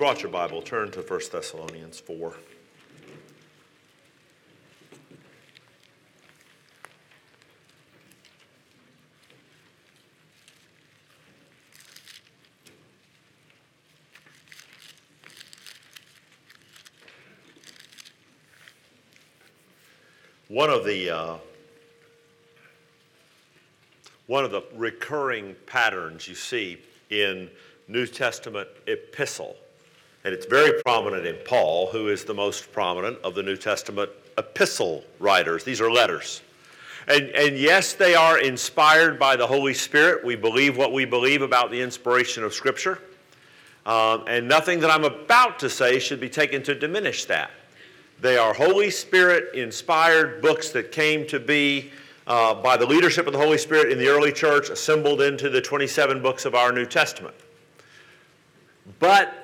brought your Bible, turn to 1 Thessalonians 4. One of the uh, one of the recurring patterns you see in New Testament epistle, and it's very prominent in Paul, who is the most prominent of the New Testament epistle writers. These are letters. And, and yes, they are inspired by the Holy Spirit. We believe what we believe about the inspiration of Scripture. Um, and nothing that I'm about to say should be taken to diminish that. They are Holy Spirit inspired books that came to be uh, by the leadership of the Holy Spirit in the early church, assembled into the 27 books of our New Testament. But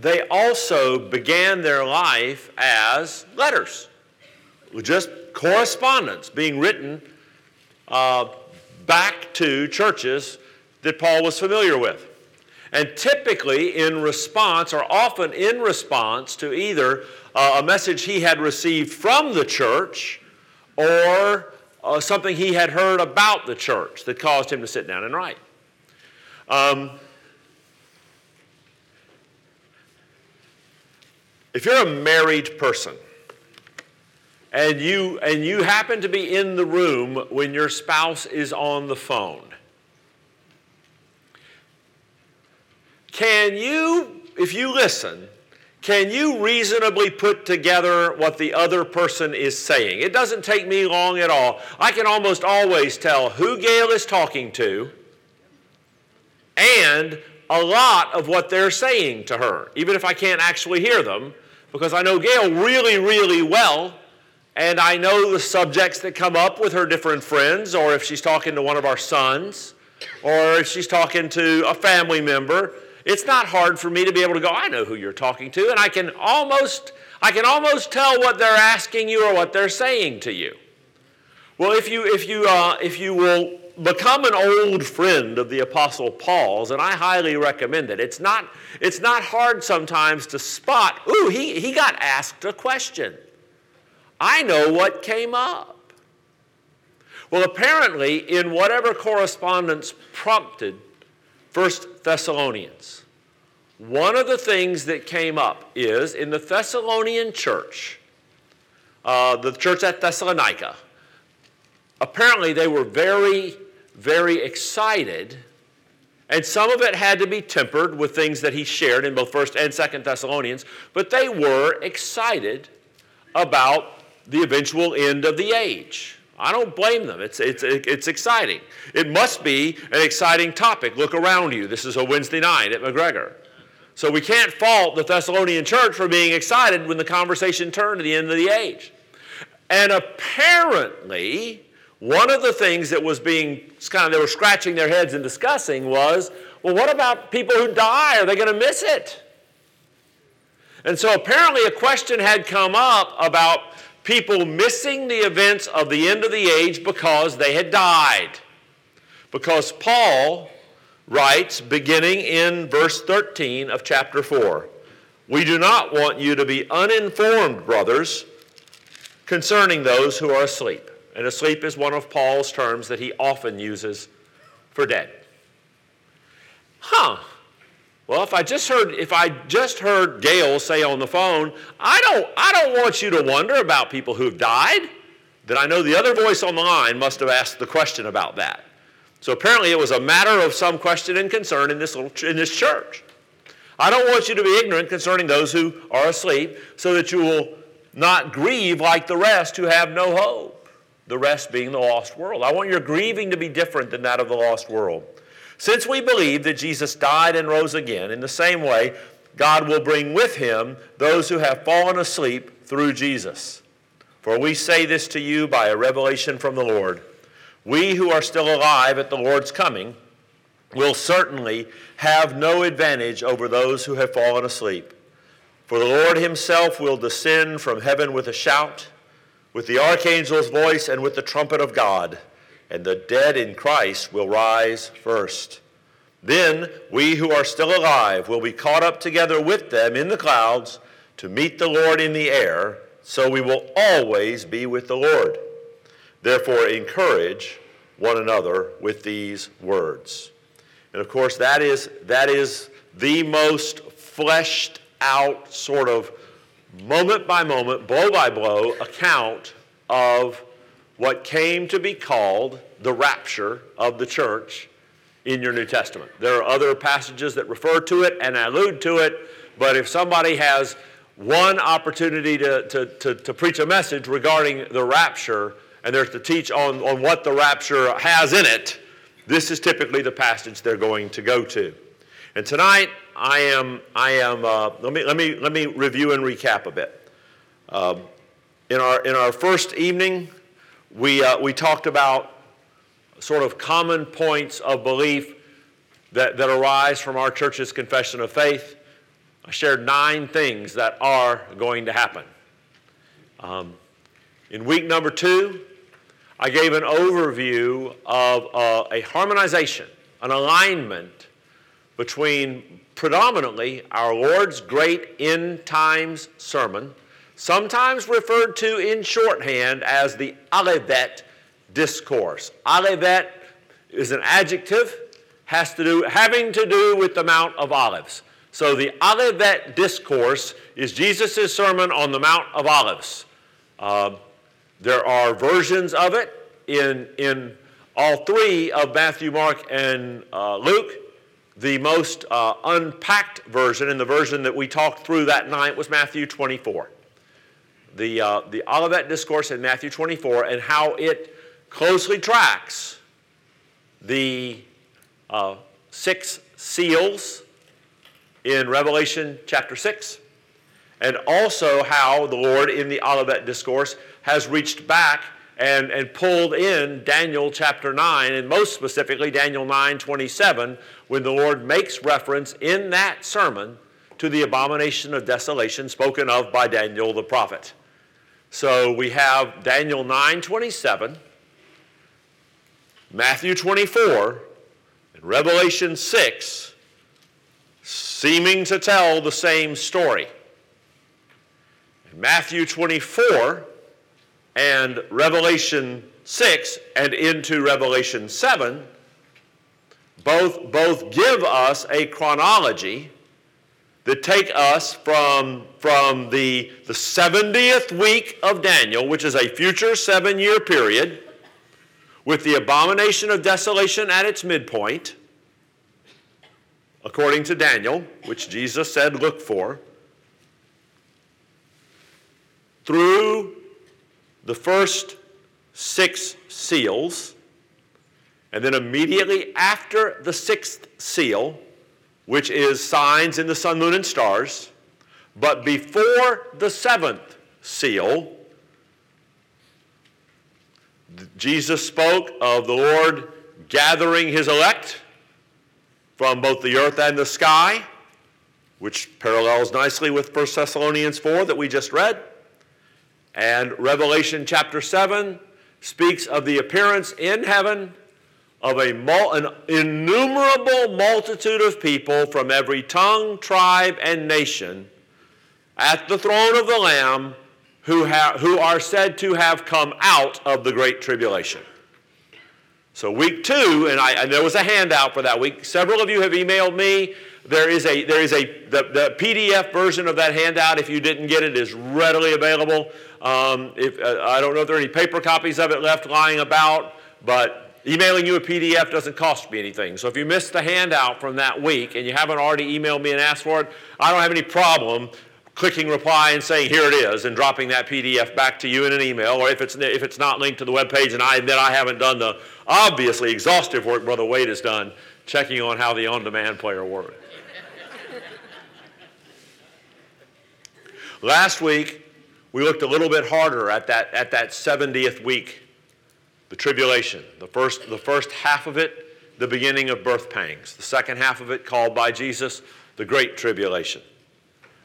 they also began their life as letters, just correspondence being written uh, back to churches that Paul was familiar with. And typically in response, or often in response to either uh, a message he had received from the church or uh, something he had heard about the church that caused him to sit down and write. Um, if you're a married person and you, and you happen to be in the room when your spouse is on the phone, can you, if you listen, can you reasonably put together what the other person is saying? It doesn't take me long at all. I can almost always tell who Gail is talking to and a lot of what they're saying to her, even if I can't actually hear them, because I know Gail really, really well, and I know the subjects that come up with her different friends, or if she's talking to one of our sons, or if she's talking to a family member it's not hard for me to be able to go, I know who you're talking to, and I can almost, I can almost tell what they're asking you or what they're saying to you. Well, if you, if you, uh, if you will become an old friend of the Apostle Paul's, and I highly recommend it, it's not, it's not hard sometimes to spot, ooh, he, he got asked a question. I know what came up. Well, apparently, in whatever correspondence prompted First Thessalonians. One of the things that came up is in the Thessalonian church, uh, the church at Thessalonica, apparently they were very, very excited. And some of it had to be tempered with things that he shared in both 1st and 2nd Thessalonians, but they were excited about the eventual end of the age. I don't blame them. It's, it's, it's exciting. It must be an exciting topic. Look around you. This is a Wednesday night at McGregor. So we can't fault the Thessalonian church for being excited when the conversation turned to the end of the age. And apparently, one of the things that was being kind of, they were scratching their heads and discussing was, well, what about people who die? Are they going to miss it? And so apparently a question had come up about people missing the events of the end of the age because they had died. Because Paul writes, beginning in verse 13 of chapter 4, We do not want you to be uninformed, brothers, concerning those who are asleep. And asleep is one of Paul's terms that he often uses for dead. Huh. Well, if I just heard if I just heard Gail say on the phone, I don't I don't want you to wonder about people who've died, then I know the other voice on the line must have asked the question about that. So apparently it was a matter of some question and concern in this little in this church. I don't want you to be ignorant concerning those who are asleep, so that you will not grieve like the rest who have no hope. The rest being the lost world. I want your grieving to be different than that of the lost world. Since we believe that Jesus died and rose again, in the same way, God will bring with him those who have fallen asleep through Jesus. For we say this to you by a revelation from the Lord. We who are still alive at the Lord's coming will certainly have no advantage over those who have fallen asleep. For the Lord himself will descend from heaven with a shout, with the archangel's voice, and with the trumpet of God and the dead in Christ will rise first. Then we who are still alive will be caught up together with them in the clouds to meet the Lord in the air, so we will always be with the Lord. Therefore, encourage one another with these words. And of course, that is, that is the most fleshed out, sort of moment by moment, blow by blow account of what came to be called the rapture of the church in your New Testament. There are other passages that refer to it and allude to it, but if somebody has one opportunity to, to, to, to preach a message regarding the rapture, and they're to teach on, on what the rapture has in it, this is typically the passage they're going to go to. And tonight, I am, I am uh, let, me, let, me, let me review and recap a bit. Um, in, our, in our first evening, we, uh, we talked about sort of common points of belief that, that arise from our church's confession of faith. I shared nine things that are going to happen. Um, in week number two, I gave an overview of uh, a harmonization, an alignment between predominantly our Lord's great end times sermon, sometimes referred to in shorthand as the Olivet discourse. Olivet is an adjective, has to do, having to do with the Mount of Olives. So the Olivet discourse is Jesus' sermon on the Mount of Olives. Uh, there are versions of it in, in all three of Matthew, Mark, and uh, Luke. The most uh, unpacked version, and the version that we talked through that night, was Matthew 24. The, uh, the Olivet Discourse in Matthew 24 and how it closely tracks the uh, six seals in Revelation chapter 6, and also how the Lord in the Olivet Discourse has reached back and, and pulled in Daniel chapter 9, and most specifically Daniel 9 27, when the Lord makes reference in that sermon to the abomination of desolation spoken of by Daniel the prophet. So we have Daniel 9 27 Matthew 24 and Revelation 6 seeming to tell the same story. In Matthew 24 and Revelation 6 and into Revelation 7 both, both give us a chronology that take us from, from the, the 70th week of Daniel, which is a future seven year period, with the abomination of desolation at its midpoint, according to Daniel, which Jesus said, look for, through the first six seals, and then immediately after the sixth seal, which is signs in the sun, moon, and stars, but before the seventh seal, Jesus spoke of the Lord gathering his elect from both the earth and the sky, which parallels nicely with 1 Thessalonians 4 that we just read. And Revelation chapter 7 speaks of the appearance in heaven of a an innumerable multitude of people from every tongue, tribe, and nation at the throne of the Lamb who, ha- who are said to have come out of the Great Tribulation. So, week two, and, I, and there was a handout for that week. Several of you have emailed me. There is a, there is a the, the PDF version of that handout, if you didn't get it, is readily available. Um, if, uh, I don't know if there are any paper copies of it left lying about, but emailing you a PDF doesn't cost me anything. So if you missed the handout from that week and you haven't already emailed me and asked for it, I don't have any problem clicking reply and saying here it is and dropping that PDF back to you in an email or if it's if it's not linked to the web page and I then I haven't done the obviously exhaustive work brother Wade has done checking on how the on-demand player works. Last week we looked a little bit harder at that at that 70th week the tribulation. The first the first half of it the beginning of birth pangs. The second half of it called by Jesus the great tribulation.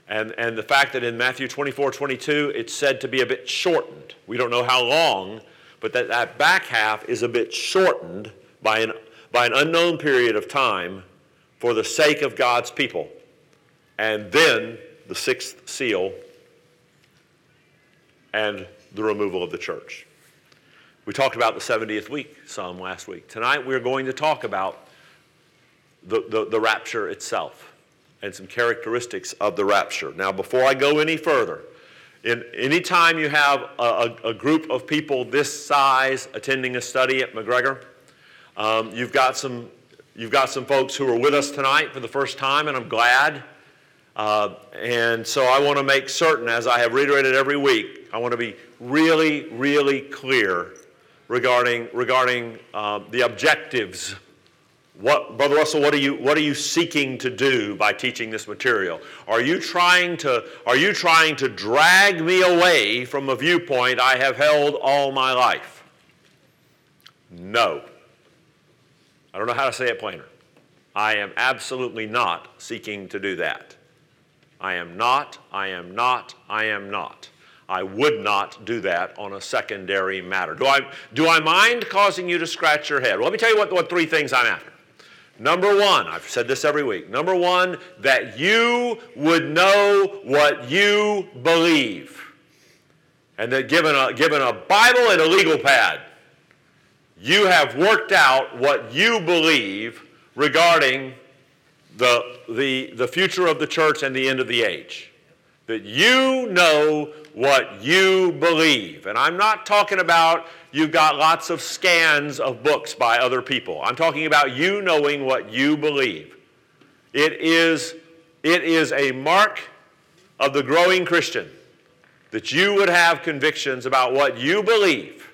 And, and the fact that in Matthew 24, 22, it's said to be a bit shortened. We don't know how long, but that, that back half is a bit shortened by an, by an unknown period of time for the sake of God's people. And then the sixth seal and the removal of the church. We talked about the 70th week some last week. Tonight we're going to talk about the, the, the, rapture itself and some characteristics of the rapture. Now, before I go any further, in, anytime you have a, a, a group of people this size attending a study at McGregor, um, you've, got some, you've got some folks who are with us tonight for the first time, and I'm glad. Uh, and so I want to make certain, as I have reiterated every week, I want to be really, really clear regarding, regarding uh, the objectives. What, Brother Russell, what are, you, what are you seeking to do by teaching this material? Are you, trying to, are you trying to drag me away from a viewpoint I have held all my life? No. I don't know how to say it plainer. I am absolutely not seeking to do that. I am not, I am not, I am not. I would not do that on a secondary matter. Do I, do I mind causing you to scratch your head? Well, let me tell you what, what three things I'm after. Number one, I've said this every week. Number one, that you would know what you believe. And that given a, given a Bible and a legal pad, you have worked out what you believe regarding the, the, the future of the church and the end of the age. That you know what you believe. And I'm not talking about you've got lots of scans of books by other people. I'm talking about you knowing what you believe. It is, it is a mark of the growing Christian that you would have convictions about what you believe.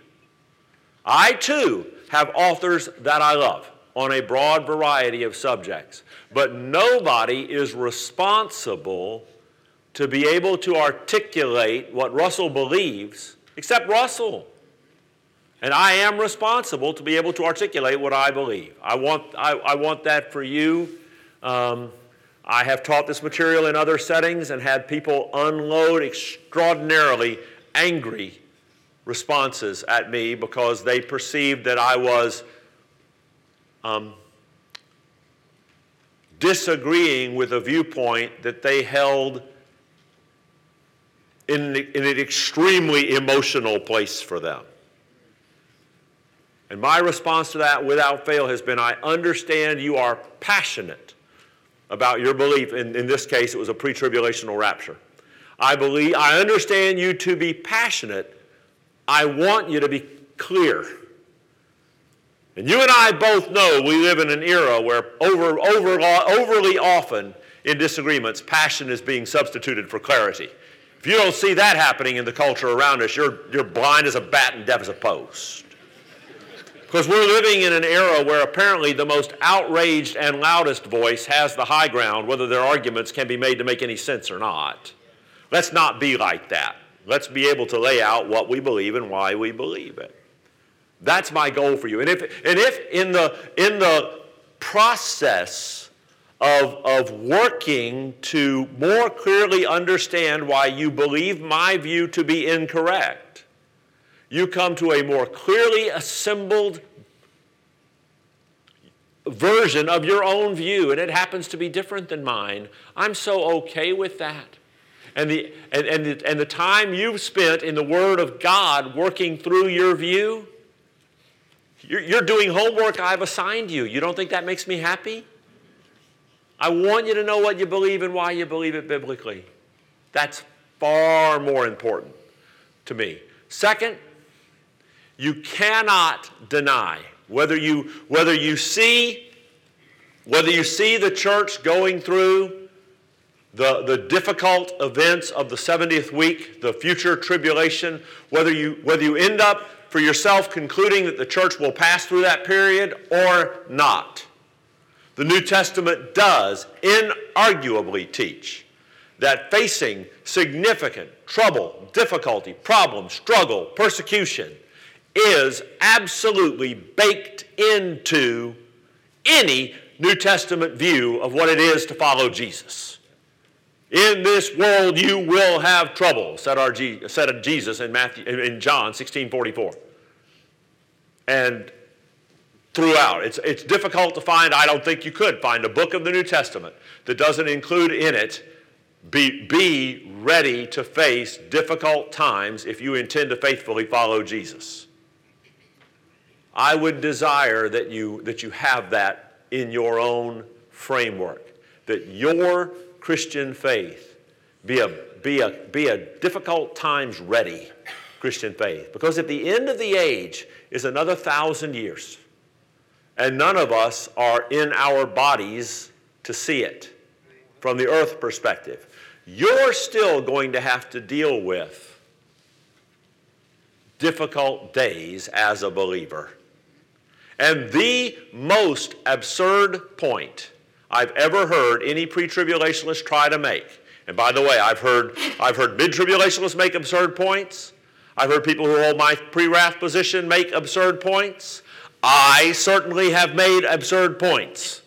I too have authors that I love on a broad variety of subjects, but nobody is responsible to be able to articulate what Russell believes except Russell. And I am responsible to be able to articulate what I believe. I want, I, I want that for you. Um, I have taught this material in other settings and had people unload extraordinarily angry responses at me because they perceived that I was um, disagreeing with a viewpoint that they held in, in an extremely emotional place for them. And my response to that, without fail, has been I understand you are passionate about your belief. In, in this case, it was a pre tribulational rapture. I believe, I understand you to be passionate. I want you to be clear. And you and I both know we live in an era where over, over, overly often in disagreements, passion is being substituted for clarity. If you don't see that happening in the culture around us, you're, you're blind as a bat and deaf as a post. Because we're living in an era where apparently the most outraged and loudest voice has the high ground, whether their arguments can be made to make any sense or not. Let's not be like that. Let's be able to lay out what we believe and why we believe it. That's my goal for you. And if, and if in, the, in the process of, of working to more clearly understand why you believe my view to be incorrect, you come to a more clearly assembled version of your own view, and it happens to be different than mine. I'm so okay with that. And the, and, and, the, and the time you've spent in the Word of God working through your view, you're, you're doing homework I've assigned you. You don't think that makes me happy? I want you to know what you believe and why you believe it biblically. That's far more important to me. Second, you cannot deny whether you whether you see whether you see the church going through the, the difficult events of the 70th week, the future tribulation, whether you whether you end up for yourself concluding that the church will pass through that period or not. The New Testament does inarguably teach that facing significant trouble, difficulty, problem, struggle, persecution is absolutely baked into any New Testament view of what it is to follow Jesus. In this world you will have trouble, said, our, said Jesus in, Matthew, in John 16 44. And throughout. It's, it's difficult to find, I don't think you could find a book of the New Testament that doesn't include in it be, be ready to face difficult times if you intend to faithfully follow Jesus. I would desire that you, that you have that in your own framework, that your Christian faith be a, be a, be a difficult times ready Christian faith. Because at the end of the age is another thousand years, and none of us are in our bodies to see it from the earth perspective. You're still going to have to deal with difficult days as a believer. And the most absurd point I've ever heard any pre tribulationist try to make. And by the way, I've heard, I've heard mid tribulationists make absurd points. I've heard people who hold my pre wrath position make absurd points. I certainly have made absurd points.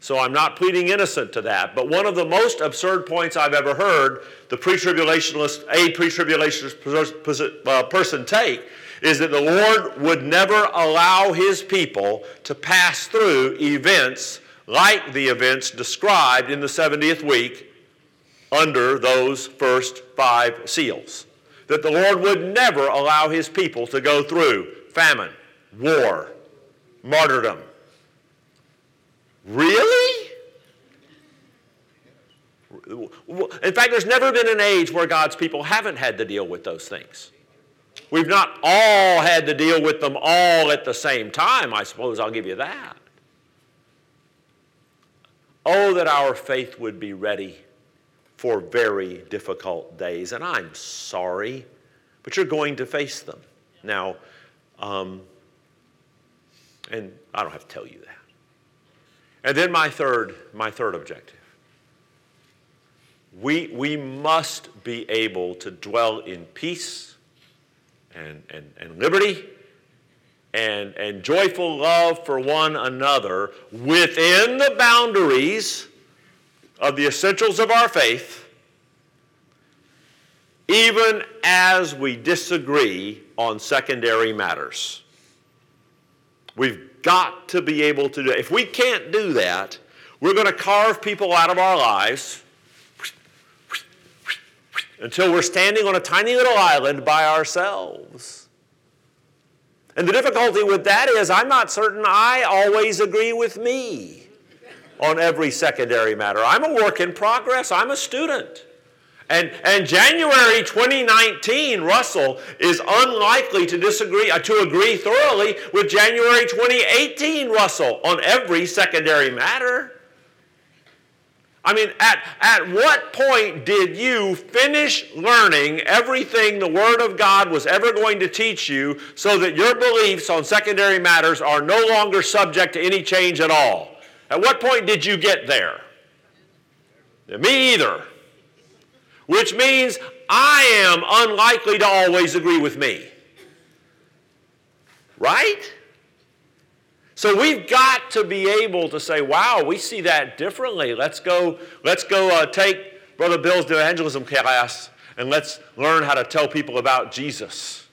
So I'm not pleading innocent to that. But one of the most absurd points I've ever heard the pre tribulationist, a pre tribulationist uh, person take is that the Lord would never allow his people to pass through events like the events described in the 70th week under those first five seals. That the Lord would never allow his people to go through famine, war, martyrdom. Really? In fact, there's never been an age where God's people haven't had to deal with those things. We've not all had to deal with them all at the same time, I suppose I'll give you that. Oh, that our faith would be ready for very difficult days. And I'm sorry, but you're going to face them. Now, um, and I don't have to tell you that. And then my third, my third objective. We, we must be able to dwell in peace and, and, and liberty and, and joyful love for one another within the boundaries of the essentials of our faith, even as we disagree on secondary matters. We've got to be able to do it. If we can't do that, we're going to carve people out of our lives until we're standing on a tiny little island by ourselves. And the difficulty with that is I'm not certain I always agree with me on every secondary matter. I'm a work in progress, I'm a student. And, and January 2019, Russell is unlikely to disagree, uh, to agree thoroughly with January 2018, Russell, on every secondary matter. I mean, at, at what point did you finish learning everything the Word of God was ever going to teach you so that your beliefs on secondary matters are no longer subject to any change at all? At what point did you get there? Me either. Which means I am unlikely to always agree with me. Right? So we've got to be able to say, wow, we see that differently. Let's go, let's go uh, take Brother Bill's evangelism class and let's learn how to tell people about Jesus.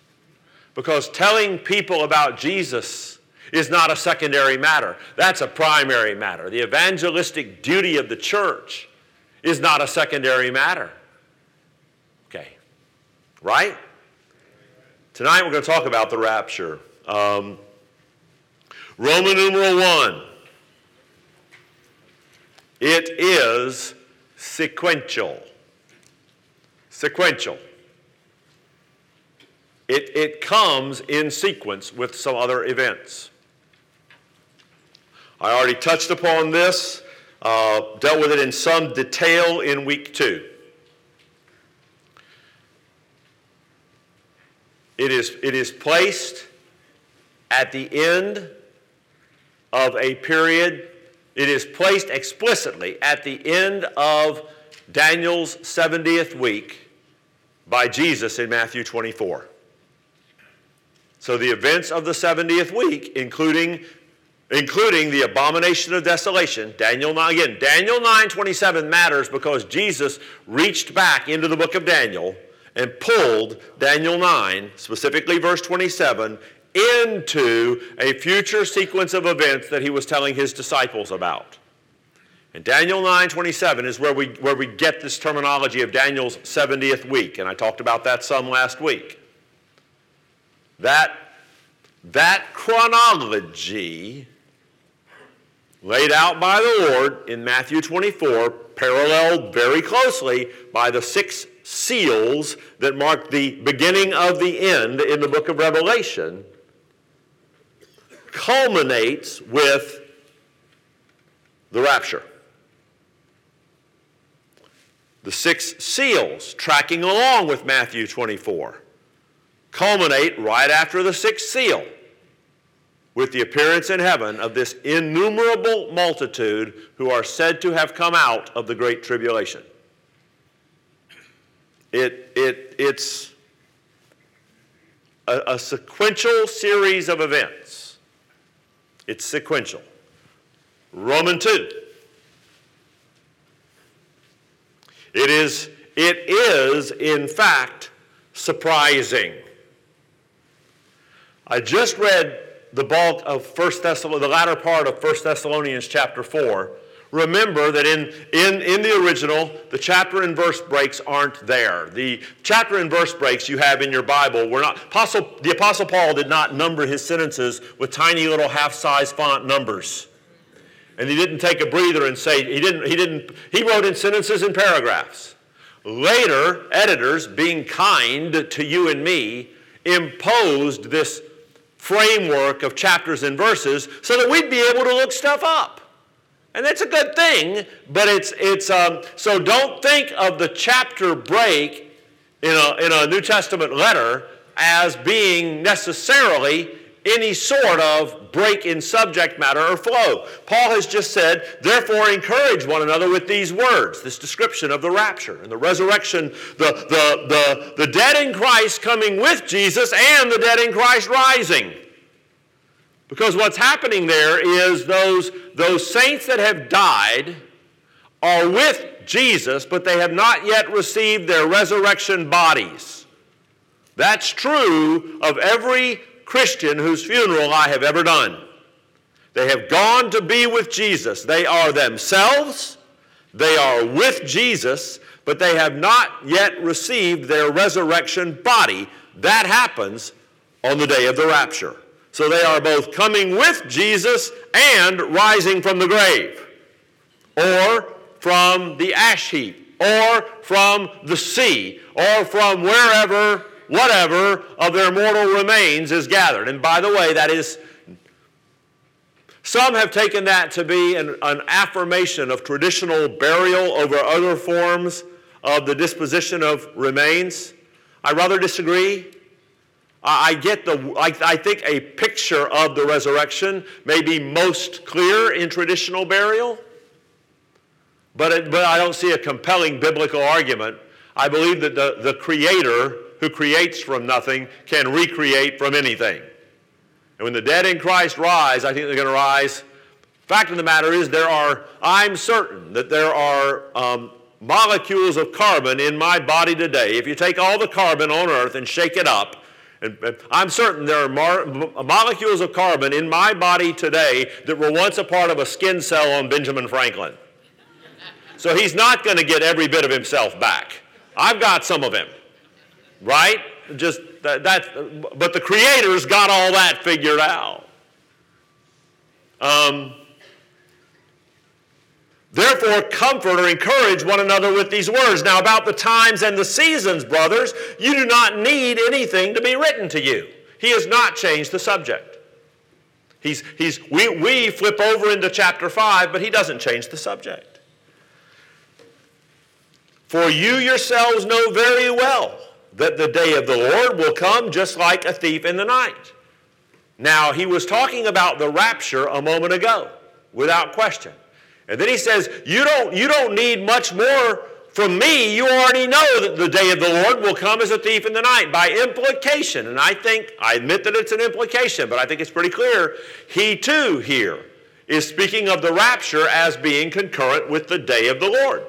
Because telling people about Jesus is not a secondary matter. That's a primary matter. The evangelistic duty of the church is not a secondary matter. Right? Tonight we're going to talk about the rapture. Um, Roman numeral one. It is sequential. Sequential. It, it comes in sequence with some other events. I already touched upon this, uh, dealt with it in some detail in week two. It is, it is placed at the end of a period. It is placed explicitly at the end of Daniel's 70th week by Jesus in Matthew 24. So the events of the 70th week, including, including the abomination of desolation, Daniel 9, again, Daniel 9:27 matters because Jesus reached back into the book of Daniel and pulled Daniel 9, specifically verse 27, into a future sequence of events that he was telling his disciples about. And Daniel 9:27 is where we, where we get this terminology of Daniel's 70th week, and I talked about that some last week. That, that chronology laid out by the Lord in Matthew 24, paralleled very closely by the six seals that mark the beginning of the end in the book of Revelation, culminates with the rapture. The six seals, tracking along with Matthew 24, culminate right after the sixth seal with the appearance in heaven of this innumerable multitude who are said to have come out of the Great Tribulation. It, it, it's a, a sequential series of events. It's sequential. Roman 2. It is, it is, in fact, surprising. I just read the bulk of First Thessalonians, the latter part of 1 Thessalonians chapter 4, remember that in, in, in the original, the chapter and verse breaks aren't there. The chapter and verse breaks you have in your Bible were not, Apostle, the Apostle Paul did not number his sentences with tiny little half-size font numbers. And he didn't take a breather and say, he didn't, he didn't, he wrote in sentences and paragraphs. Later, editors, being kind to you and me, imposed this framework of chapters and verses so that we'd be able to look stuff up. And that's a good thing, but it's, it's um, so don't think of the chapter break in a, in a New Testament letter as being necessarily any sort of break in subject matter or flow. Paul has just said, therefore, encourage one another with these words, this description of the rapture and the resurrection, the, the, the, the dead in Christ coming with Jesus and the dead in Christ rising. Because what's happening there is those, those saints that have died are with Jesus, but they have not yet received their resurrection bodies. That's true of every Christian whose funeral I have ever done. They have gone to be with Jesus. They are themselves, they are with Jesus, but they have not yet received their resurrection body. That happens on the day of the rapture. So they are both coming with Jesus and rising from the grave, or from the ash heap, or from the sea, or from wherever whatever of their mortal remains is gathered. And by the way, that is, some have taken that to be an, an affirmation of traditional burial over other forms of the disposition of remains. I rather disagree. I get the, I, I, think a picture of the resurrection may be most clear in traditional burial, but, it, but I don't see a compelling biblical argument. I believe that the, the Creator who creates from nothing can recreate from anything. And when the dead in Christ rise, I think they're going to rise. Fact of the matter is, there are, I'm certain that there are um, molecules of carbon in my body today. If you take all the carbon on earth and shake it up, and, I'm certain there are mar- molecules of carbon in my body today that were once a part of a skin cell on Benjamin Franklin. So he's not going to get every bit of himself back. I've got some of him right? Just that, that but the creator's got all that figured out. Um, Therefore, comfort or encourage one another with these words. Now, about the times and the seasons, brothers, you do not need anything to be written to you. He has not changed the subject. He's, he's, we, we flip over into chapter 5, but he doesn't change the subject. For you yourselves know very well that the day of the Lord will come just like a thief in the night. Now, he was talking about the rapture a moment ago, without question. And then he says, You don't, you don't need much more from me. You already know that the day of the Lord will come as a thief in the night. By implication, and I think, I admit that it's an implication, but I think it's pretty clear, he too here is speaking of the rapture as being concurrent with the day of the Lord.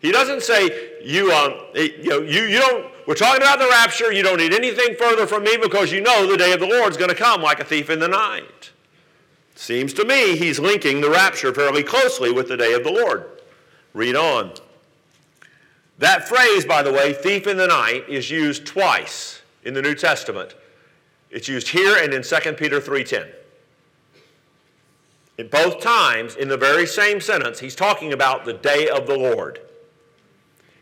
He doesn't say, you, um, you, know, you, you don't we're talking about the rapture. You don't need anything further from me because you know the day of the Lord is going to come like a thief in the night. Seems to me he's linking the rapture fairly closely with the day of the Lord. Read on. That phrase, by the way, thief in the night, is used twice in the New Testament. It's used here and in 2 Peter 3:10. In both times, in the very same sentence, he's talking about the day of the Lord.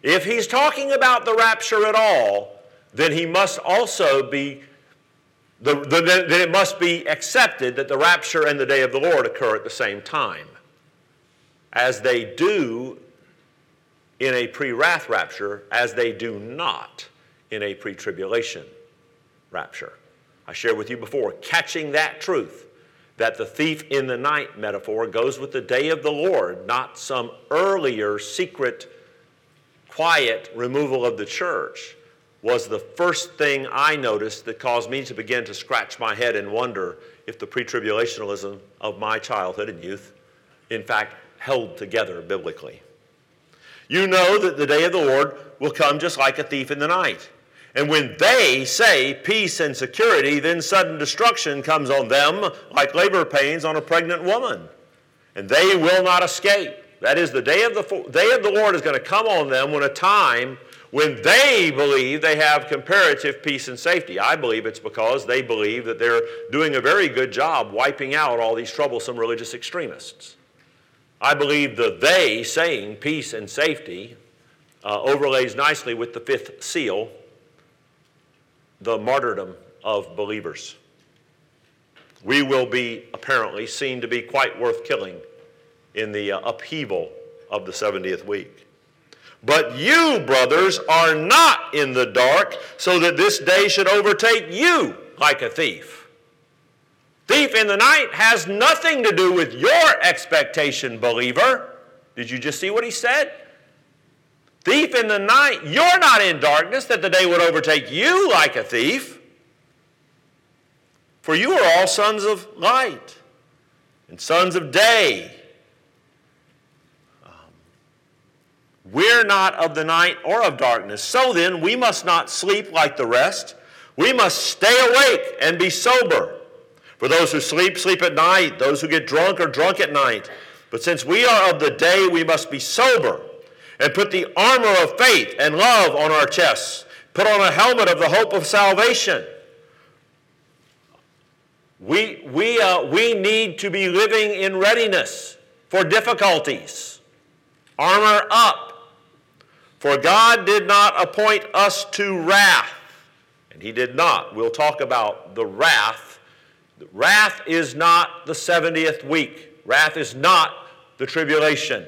If he's talking about the rapture at all, then he must also be, the, the, then it must be accepted that the rapture and the day of the Lord occur at the same time, as they do in a pre wrath rapture, as they do not in a pre tribulation rapture. I shared with you before, catching that truth that the thief in the night metaphor goes with the day of the Lord, not some earlier secret, quiet removal of the church, was the first thing I noticed that caused me to begin to scratch my head and wonder if the pre tribulationalism of my childhood and youth, in fact, held together biblically. You know that the day of the Lord will come just like a thief in the night. And when they say peace and security, then sudden destruction comes on them like labor pains on a pregnant woman. And they will not escape. That is, the day of the, day of the Lord is going to come on them when a time when they believe they have comparative peace and safety. I believe it's because they believe that they're doing a very good job wiping out all these troublesome religious extremists. I believe the they saying peace and safety uh, overlays nicely with the fifth seal the martyrdom of believers. We will be apparently seen to be quite worth killing in the uh, upheaval of the 70th week. But you, brothers, are not in the dark, so that this day should overtake you like a thief. Thief in the night has nothing to do with your expectation, believer. Did you just see what he said? Thief in the night, you're not in darkness that the day would overtake you like a thief. For you are all sons of light and sons of day. Um, we're not of the night or of darkness. So then, we must not sleep like the rest. We must stay awake and be sober. For those who sleep, sleep at night. Those who get drunk are drunk at night. But since we are of the day, we must be sober and put the armor of faith and love on our chests. Put on a helmet of the hope of salvation. We, we, uh, we need to be living in readiness for difficulties. Armor up. For God did not appoint us to wrath. And He did not. We'll talk about the wrath. Wrath is not the 70th week, wrath is not the tribulation.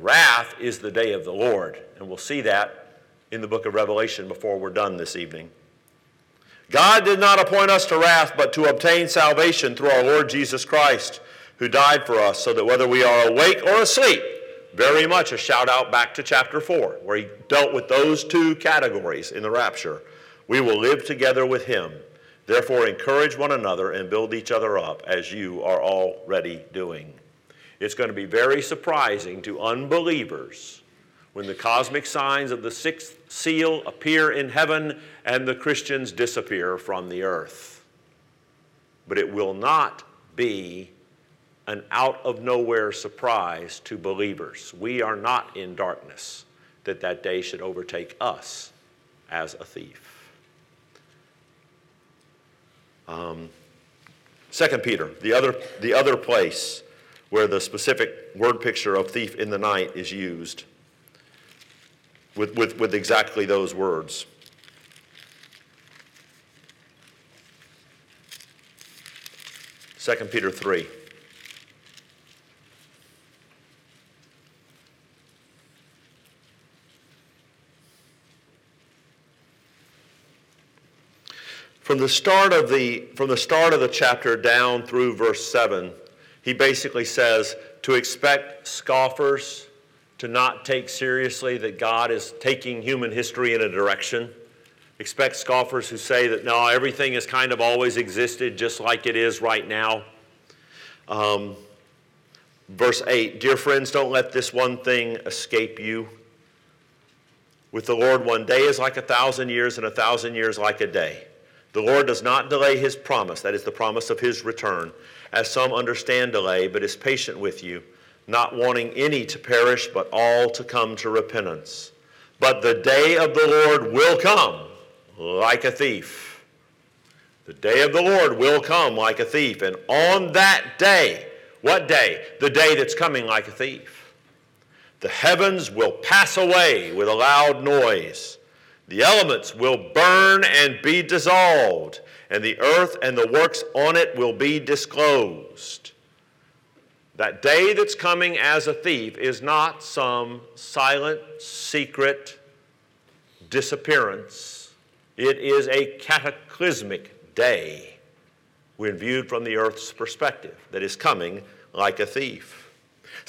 Wrath is the day of the Lord, and we'll see that in the book of Revelation before we're done this evening. God did not appoint us to wrath, but to obtain salvation through our Lord Jesus Christ, who died for us, so that whether we are awake or asleep, very much a shout out back to chapter 4, where he dealt with those two categories in the rapture. We will live together with him. Therefore, encourage one another and build each other up, as you are already doing. It's going to be very surprising to unbelievers when the cosmic signs of the sixth seal appear in heaven and the Christians disappear from the earth. But it will not be an out of nowhere surprise to believers. We are not in darkness that that day should overtake us as a thief. Um, Second Peter, the other, the other place where the specific word picture of thief in the night is used with, with, with exactly those words. Second Peter 3. From the start of the from the start of the chapter down through verse 7 he basically says to expect scoffers to not take seriously that God is taking human history in a direction. Expect scoffers who say that no, everything has kind of always existed just like it is right now. Um, verse 8 Dear friends, don't let this one thing escape you. With the Lord, one day is like a thousand years, and a thousand years like a day. The Lord does not delay his promise, that is the promise of his return, as some understand delay, but is patient with you, not wanting any to perish, but all to come to repentance. But the day of the Lord will come like a thief. The day of the Lord will come like a thief. And on that day, what day? The day that's coming like a thief. The heavens will pass away with a loud noise the elements will burn and be dissolved, and the earth and the works on it will be disclosed. That day that's coming as a thief is not some silent, secret disappearance. It is a cataclysmic day when viewed from the earth's perspective that is coming like a thief.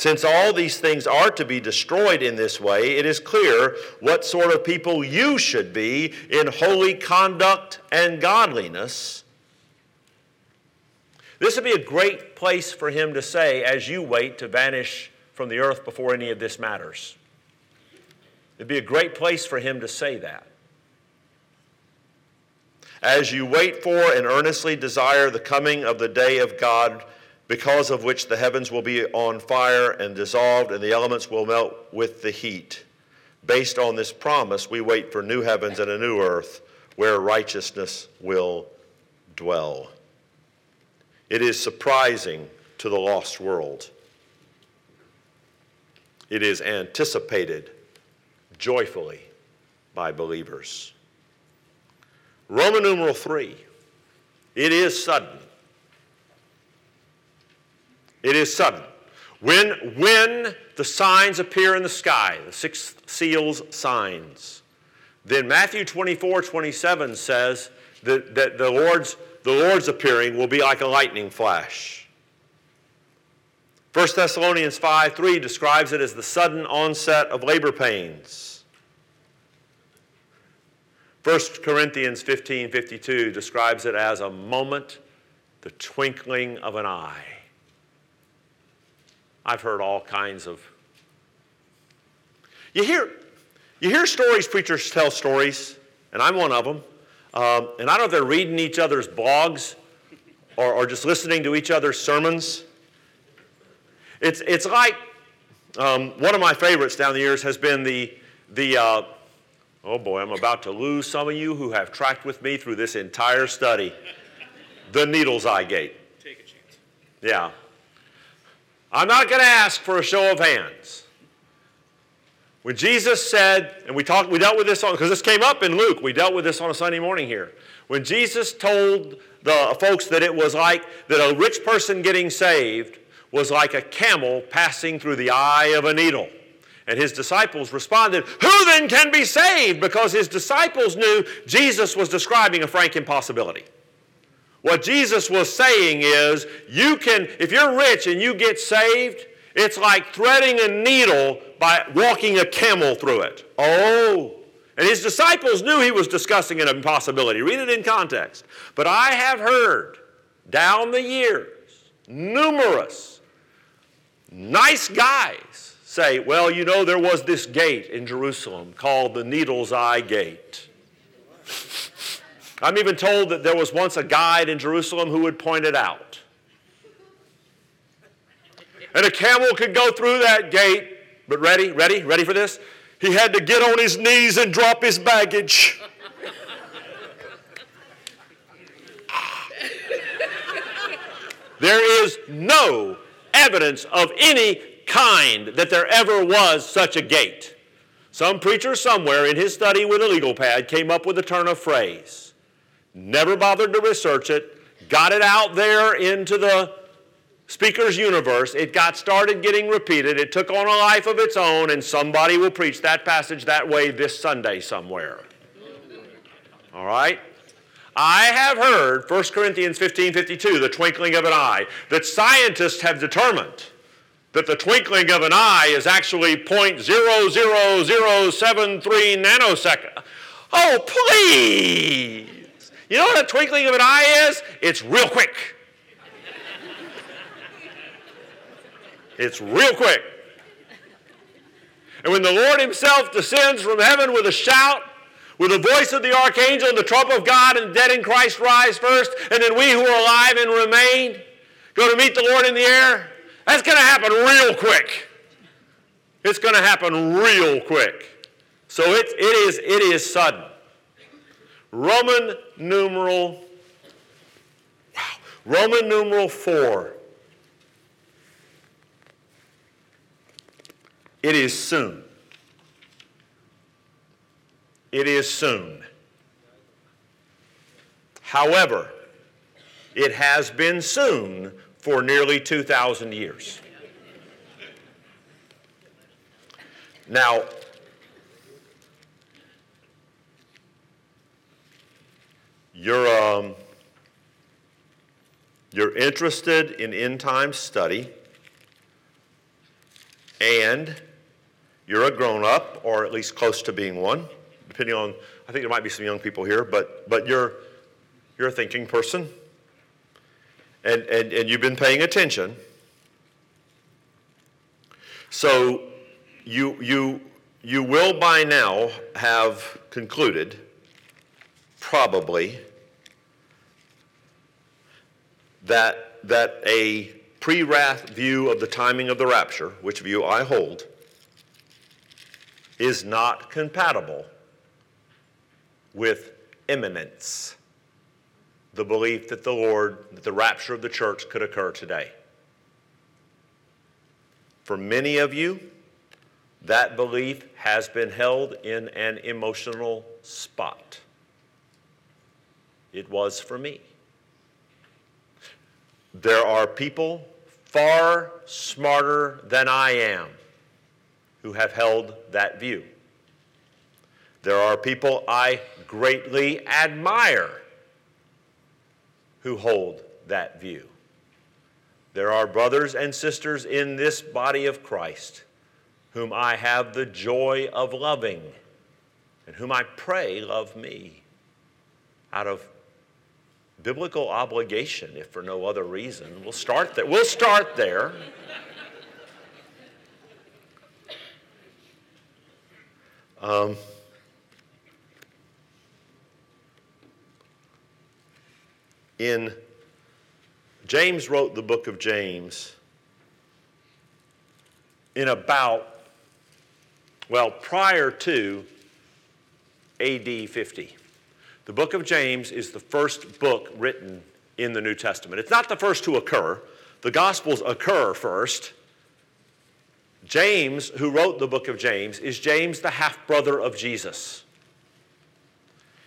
Since all these things are to be destroyed in this way, it is clear what sort of people you should be in holy conduct and godliness. This would be a great place for him to say as you wait to vanish from the earth before any of this matters. It'd be a great place for him to say that. As you wait for and earnestly desire the coming of the day of God because of which the heavens will be on fire and dissolved, and the elements will melt with the heat. Based on this promise, we wait for new heavens and a new earth where righteousness will dwell. It is surprising to the lost world. It is anticipated joyfully by believers. Roman numeral 3. It is sudden. It is sudden. When, when the signs appear in the sky, the six seals signs, then Matthew 24, 27 says that, that the, Lord's, the Lord's appearing will be like a lightning flash. 1 Thessalonians 5 3 describes it as the sudden onset of labor pains. 1 Corinthians 15 52 describes it as a moment, the twinkling of an eye. I've heard all kinds of. You hear, you hear stories, preachers tell stories, and I'm one of them. Um, and I don't know if they're reading each other's blogs or, or just listening to each other's sermons. It's, it's like um, one of my favorites down the years has been the, the uh, oh boy, I'm about to lose some of you who have tracked with me through this entire study. the Needle's Eye Gate. Take a chance. Yeah. I'm not going to ask for a show of hands. When Jesus said, and we talked, we dealt with this on because this came up in Luke. We dealt with this on a Sunday morning here. When Jesus told the folks that it was like that a rich person getting saved was like a camel passing through the eye of a needle. And his disciples responded, Who then can be saved? Because his disciples knew Jesus was describing a frank impossibility. What Jesus was saying is, you can, if you're rich and you get saved, it's like threading a needle by walking a camel through it. Oh. And his disciples knew he was discussing an impossibility. Read it in context. But I have heard down the years numerous nice guys say, well, you know, there was this gate in Jerusalem called the Needle's Eye Gate. I'm even told that there was once a guide in Jerusalem who would point it out. And a camel could go through that gate, but ready, ready, ready for this? He had to get on his knees and drop his baggage. there is no evidence of any kind that there ever was such a gate. Some preacher somewhere in his study with a legal pad came up with a turn of phrase never bothered to research it, got it out there into the speaker's universe. It got started getting repeated. It took on a life of its own, and somebody will preach that passage that way this Sunday somewhere. All right? I have heard 1 Corinthians 15 52, the twinkling of an eye, that scientists have determined that the twinkling of an eye is actually 0.00073 nanosecond. Oh, please! You know what a twinkling of an eye is? It's real quick. It's real quick. And when the Lord Himself descends from heaven with a shout, with the voice of the archangel and the trump of God, and the dead in Christ rise first, and then we who are alive and remain go to meet the Lord in the air, that's going to happen real quick. It's going to happen real quick. So it, it, is, it is sudden. Roman numeral, wow, Roman numeral 4. It is soon. It is soon. However, it has been soon for nearly 2,000 years. Now, you're, um, you're interested in end time study, and you're a grown up, or at least close to being one, depending on, I think there might be some young people here, but, but you're, you're a thinking person, and, and, and you've been paying attention. So you, you, you will by now have concluded, probably, that, that a pre wrath view of the timing of the rapture, which view I hold, is not compatible with imminence, the belief that the Lord, that the rapture of the church could occur today. For many of you, that belief has been held in an emotional spot. It was for me. There are people far smarter than I am who have held that view. There are people I greatly admire who hold that view. There are brothers and sisters in this body of Christ whom I have the joy of loving, and whom I pray love me out of biblical obligation, if for no other reason. We'll start there. We'll start there. Um, in James wrote the book of James in about well, prior to AD 50. The book of James is the first book written in the New Testament. It's not the first to occur, the Gospels occur first. James, who wrote the book of James, is James, the half brother of Jesus.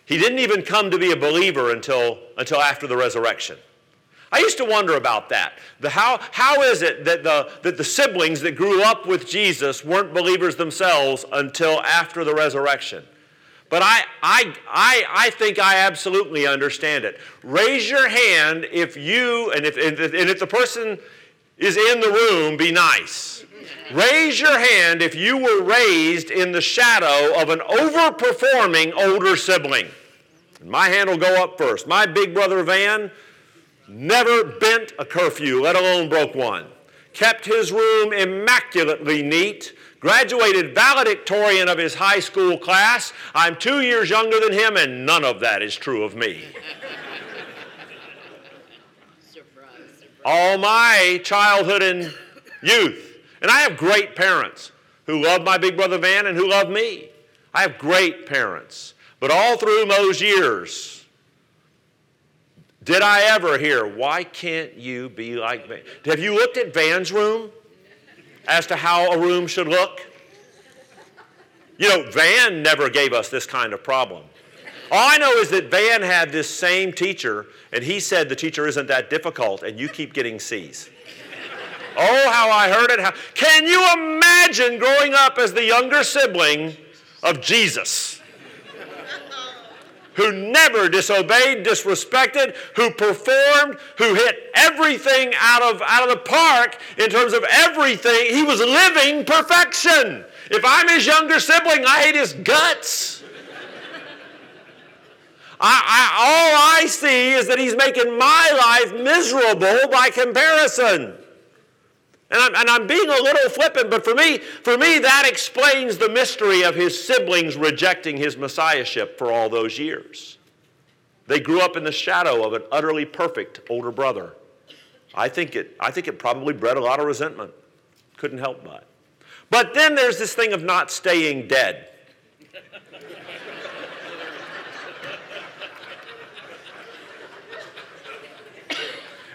He didn't even come to be a believer until, until after the resurrection. I used to wonder about that. The how, how is it that the, that the siblings that grew up with Jesus weren't believers themselves until after the resurrection? But I, I, I, I think I absolutely understand it. Raise your hand if you, and if, and if the person is in the room, be nice. Raise your hand if you were raised in the shadow of an overperforming older sibling. My hand will go up first. My big brother Van never bent a curfew, let alone broke one, kept his room immaculately neat, graduated valedictorian of his high school class. I'm two years younger than him, and none of that is true of me. surprise, surprise. All my childhood and youth. And I have great parents who love my big brother Van and who love me. I have great parents. But all through those years, did I ever hear, why can't you be like Van? Have you looked at Van's room as to how a room should look? You know, Van never gave us this kind of problem. All I know is that Van had this same teacher, and he said the teacher isn't that difficult, and you keep getting C's. Oh, how I heard it. Can you imagine growing up as the younger sibling of Jesus? Who never disobeyed, disrespected, who performed, who hit everything out of, out of the park in terms of everything. He was living perfection. If I'm his younger sibling, I hate his guts. I, I, all I see is that he's making my life miserable by comparison. And I'm, and I'm being a little flippant, but for me, for me, that explains the mystery of his siblings rejecting his messiahship for all those years. They grew up in the shadow of an utterly perfect older brother. I think it, I think it probably bred a lot of resentment. Couldn't help but. But then there's this thing of not staying dead.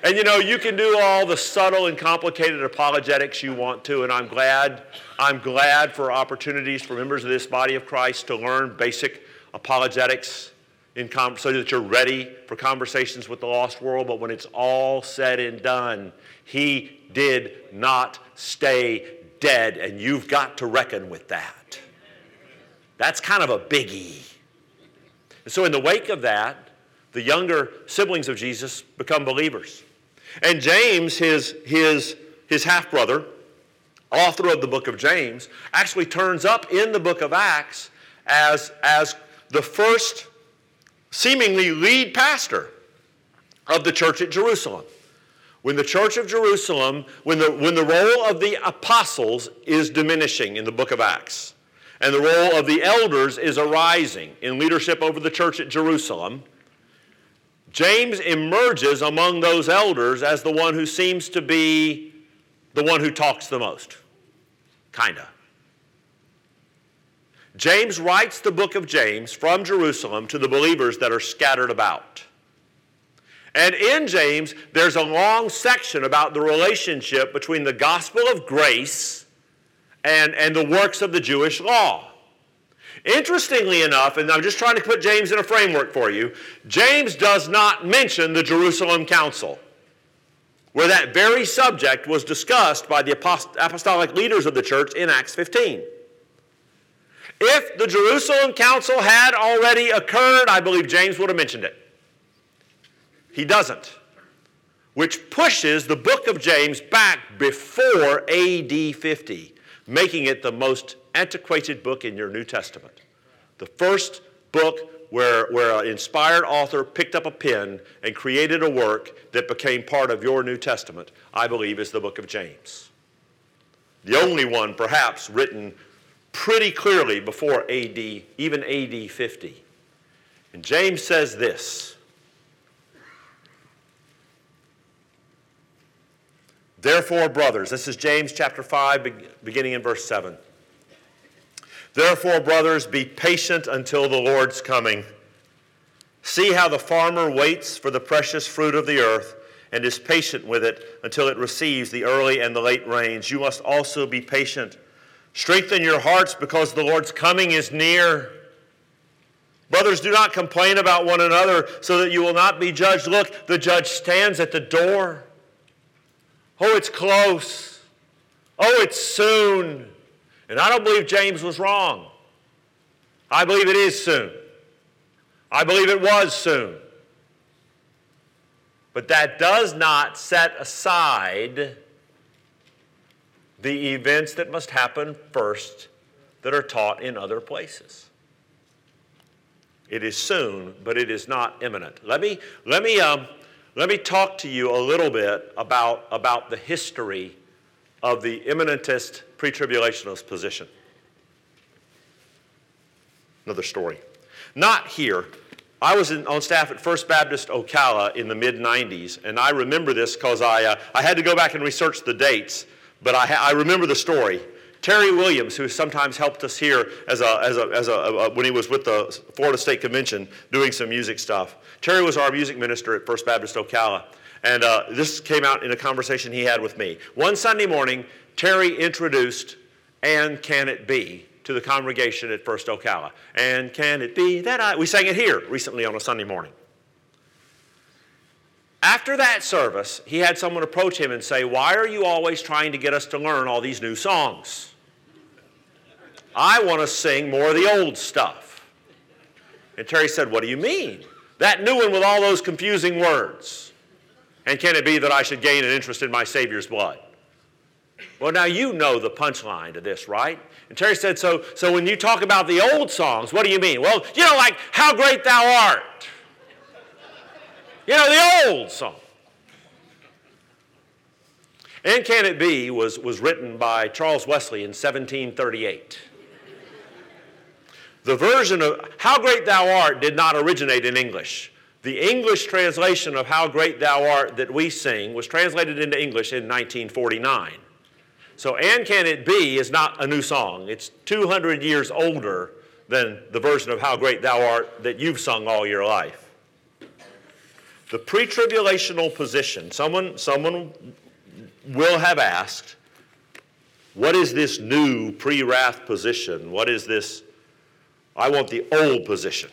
And you know, you can do all the subtle and complicated apologetics you want to, and I'm glad, I'm glad for opportunities for members of this body of Christ to learn basic apologetics in com- so that you're ready for conversations with the lost world. But when it's all said and done, he did not stay dead, and you've got to reckon with that. That's kind of a biggie. And so, in the wake of that, the younger siblings of Jesus become believers. And James, his, his, his half brother, author of the book of James, actually turns up in the book of Acts as, as the first seemingly lead pastor of the church at Jerusalem. When the church of Jerusalem, when the, when the role of the apostles is diminishing in the book of Acts, and the role of the elders is arising in leadership over the church at Jerusalem, James emerges among those elders as the one who seems to be the one who talks the most. Kinda. James writes the book of James from Jerusalem to the believers that are scattered about. And in James, there's a long section about the relationship between the gospel of grace and, and the works of the Jewish law. Interestingly enough, and I'm just trying to put James in a framework for you, James does not mention the Jerusalem Council, where that very subject was discussed by the apostolic leaders of the church in Acts 15. If the Jerusalem Council had already occurred, I believe James would have mentioned it. He doesn't, which pushes the book of James back before AD 50, making it the most antiquated book in your New Testament. The first book where, where an inspired author picked up a pen and created a work that became part of your New Testament, I believe, is the book of James. The only one, perhaps, written pretty clearly before AD, even AD 50. And James says this Therefore, brothers, this is James chapter 5, beginning in verse 7. Therefore, brothers, be patient until the Lord's coming. See how the farmer waits for the precious fruit of the earth and is patient with it until it receives the early and the late rains. You must also be patient. Strengthen your hearts because the Lord's coming is near. Brothers, do not complain about one another so that you will not be judged. Look, the judge stands at the door. Oh, it's close. Oh, it's soon. And I don't believe James was wrong. I believe it is soon. I believe it was soon. But that does not set aside the events that must happen first that are taught in other places. It is soon, but it is not imminent. Let me, let me, um, let me talk to you a little bit about, about the history of the imminentist pre tribulationist position. Another story. Not here. I was in, on staff at First Baptist Ocala in the mid 90s, and I remember this because I, uh, I had to go back and research the dates, but I, I remember the story. Terry Williams, who sometimes helped us here as a, as a, as a, a, when he was with the Florida State Convention doing some music stuff. Terry was our music minister at First Baptist Ocala. And uh, this came out in a conversation he had with me. One Sunday morning, Terry introduced And Can It Be to the congregation at First Ocala. And can it be that I. We sang it here recently on a Sunday morning. After that service, he had someone approach him and say, Why are you always trying to get us to learn all these new songs? I want to sing more of the old stuff. And Terry said, What do you mean? That new one with all those confusing words. And can it be that I should gain an interest in my Savior's blood? Well, now you know the punchline to this, right? And Terry said, so, so when you talk about the old songs, what do you mean? Well, you know, like, How Great Thou Art. You know, the old song. And Can It Be was, was written by Charles Wesley in 1738. The version of How Great Thou Art did not originate in English. The English translation of How Great Thou Art that we sing was translated into English in 1949. So, And Can It Be is not a new song. It's 200 years older than the version of How Great Thou Art that you've sung all your life. The pre tribulational position, someone, someone will have asked, What is this new pre wrath position? What is this? I want the old position.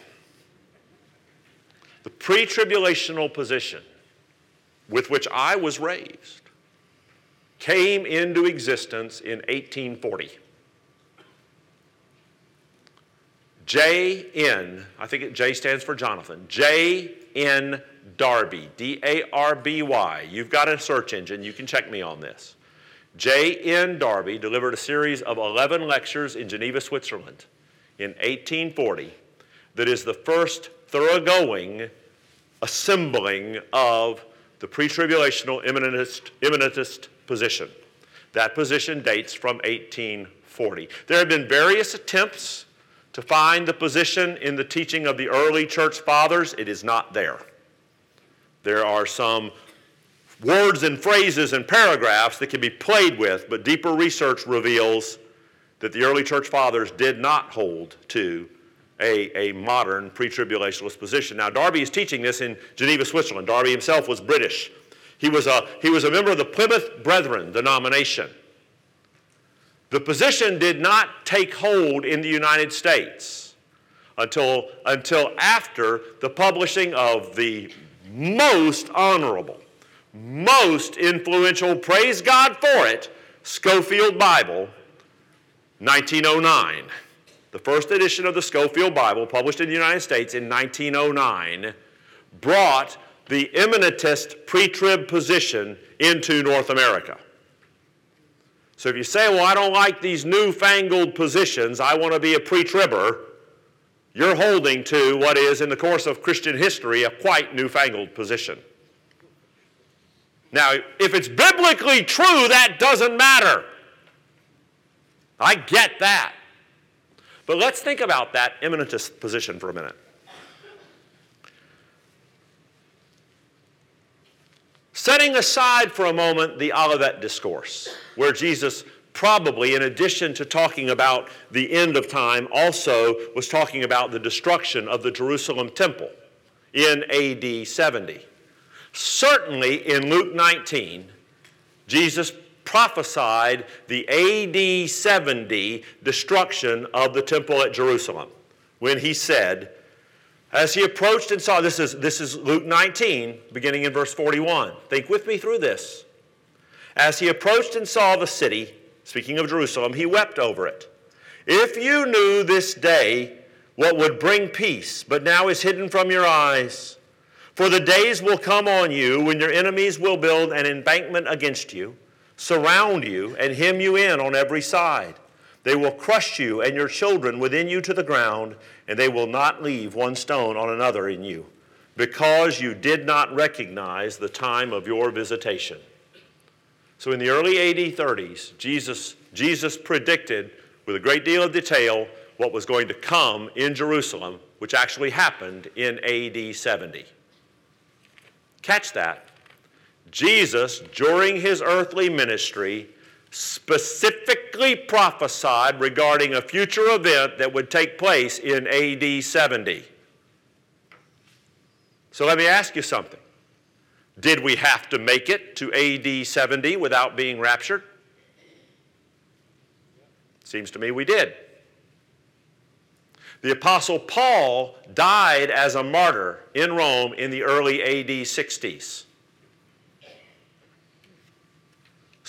The pre tribulational position with which I was raised came into existence in 1840. J.N., I think J stands for Jonathan, J.N. Darby, D A R B Y. You've got a search engine, you can check me on this. J.N. Darby delivered a series of 11 lectures in Geneva, Switzerland in 1840 that is the first thoroughgoing assembling of the pre tribulational imminentist, imminentist position. That position dates from 1840. There have been various attempts to find the position in the teaching of the early church fathers. It is not there. There are some words and phrases and paragraphs that can be played with, but deeper research reveals that the early church fathers did not hold to a, a modern pre tribulationist position. Now, Darby is teaching this in Geneva, Switzerland. Darby himself was British. He was a, he was a member of the Plymouth Brethren denomination. The position did not take hold in the United States until, until after the publishing of the most honorable, most influential, praise God for it, Scofield Bible, 1909. The first edition of the Scofield Bible, published in the United States in 1909, brought the imminentist pre trib position into North America. So if you say, well, I don't like these newfangled positions, I want to be a pre tribber, you're holding to what is, in the course of Christian history, a quite newfangled position. Now, if it's biblically true, that doesn't matter. I get that. But let's think about that imminentist position for a minute. Setting aside for a moment the Olivet Discourse, where Jesus probably, in addition to talking about the end of time, also was talking about the destruction of the Jerusalem temple in AD 70. Certainly in Luke 19, Jesus prophesied the AD 70 destruction of the temple at Jerusalem when he said, as he approached and saw, this is, this is Luke 19, beginning in verse 41. Think with me through this. As he approached and saw the city, speaking of Jerusalem, he wept over it. If you knew this day what would bring peace, but now is hidden from your eyes, for the days will come on you when your enemies will build an embankment against you surround you and hem you in on every side. They will crush you and your children within you to the ground, and they will not leave one stone on another in you, because you did not recognize the time of your visitation. So in the early AD 30s, Jesus, Jesus predicted with a great deal of detail what was going to come in Jerusalem, which actually happened in AD 70. Catch that. Jesus, during his earthly ministry, specifically prophesied regarding a future event that would take place in AD 70. So let me ask you something. Did we have to make it to AD 70 without being raptured? Seems to me we did. The Apostle Paul died as a martyr in Rome in the early AD 60s.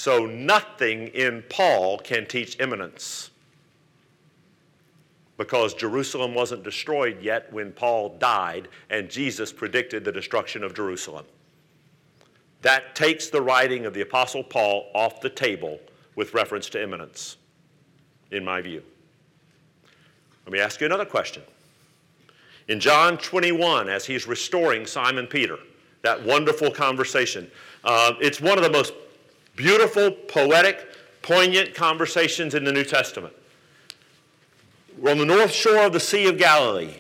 So nothing in Paul can teach imminence because Jerusalem wasn't destroyed yet when Paul died and Jesus predicted the destruction of Jerusalem. That takes the writing of the Apostle Paul off the table with reference to imminence, in my view. Let me ask you another question. In John 21, as he's restoring Simon Peter, that wonderful conversation, uh, it's one of the most Beautiful, poetic, poignant conversations in the New Testament. We're on the north shore of the Sea of Galilee.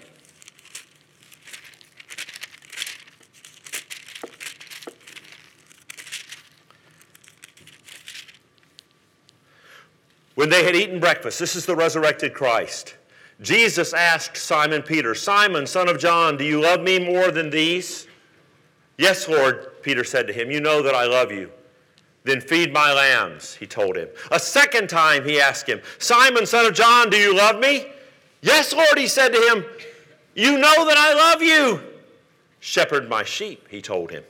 When they had eaten breakfast, this is the resurrected Christ. Jesus asked Simon Peter, Simon, son of John, do you love me more than these? Yes, Lord, Peter said to him, You know that I love you. Then feed my lambs, he told him. A second time he asked him, Simon, son of John, do you love me? Yes, Lord, he said to him, You know that I love you. Shepherd my sheep, he told him.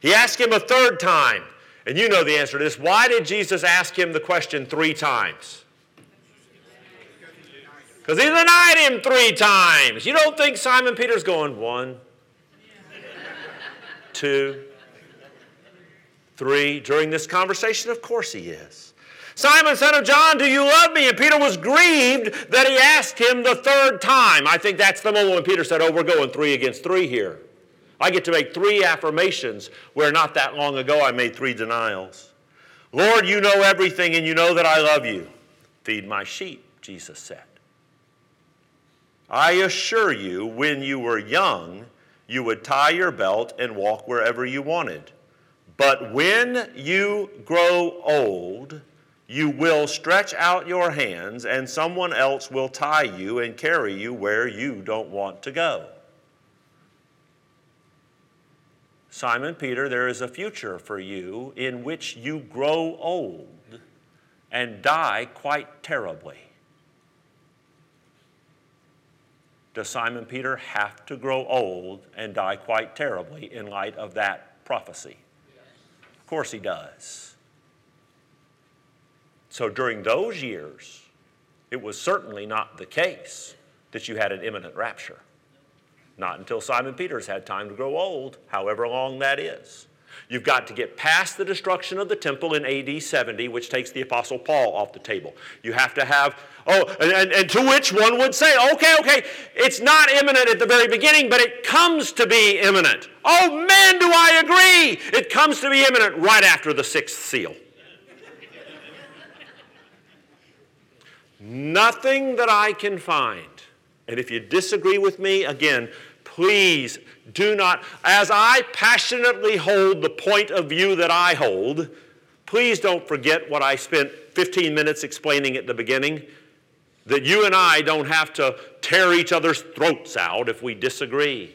He asked him a third time, and you know the answer to this. Why did Jesus ask him the question three times? Because he denied him three times. You don't think Simon Peter's going one, two, three during this conversation? Of course he is. Simon, son of John, do you love me? And Peter was grieved that he asked him the third time. I think that's the moment when Peter said, Oh, we're going three against three here. I get to make three affirmations where not that long ago I made three denials. Lord, you know everything and you know that I love you. Feed my sheep, Jesus said. I assure you, when you were young, you would tie your belt and walk wherever you wanted. But when you grow old, you will stretch out your hands, and someone else will tie you and carry you where you don't want to go. Simon Peter, there is a future for you in which you grow old and die quite terribly. Does Simon Peter have to grow old and die quite terribly in light of that prophecy? Of course he does. So during those years, it was certainly not the case that you had an imminent rapture. Not until Simon Peter's had time to grow old, however long that is. You've got to get past the destruction of the temple in AD 70, which takes the Apostle Paul off the table. You have to have, oh, and, and, to which one would say, okay, okay, it's not imminent at the very beginning, but it comes to be imminent. Oh man, do I agree! It comes to be imminent right after the sixth seal. Nothing that I can find, and if you disagree with me, again, please do not, as I passionately hold the point of view that I hold, please don't forget what I spent 15 minutes explaining at the beginning that you and I don't have to tear each other's throats out if we disagree.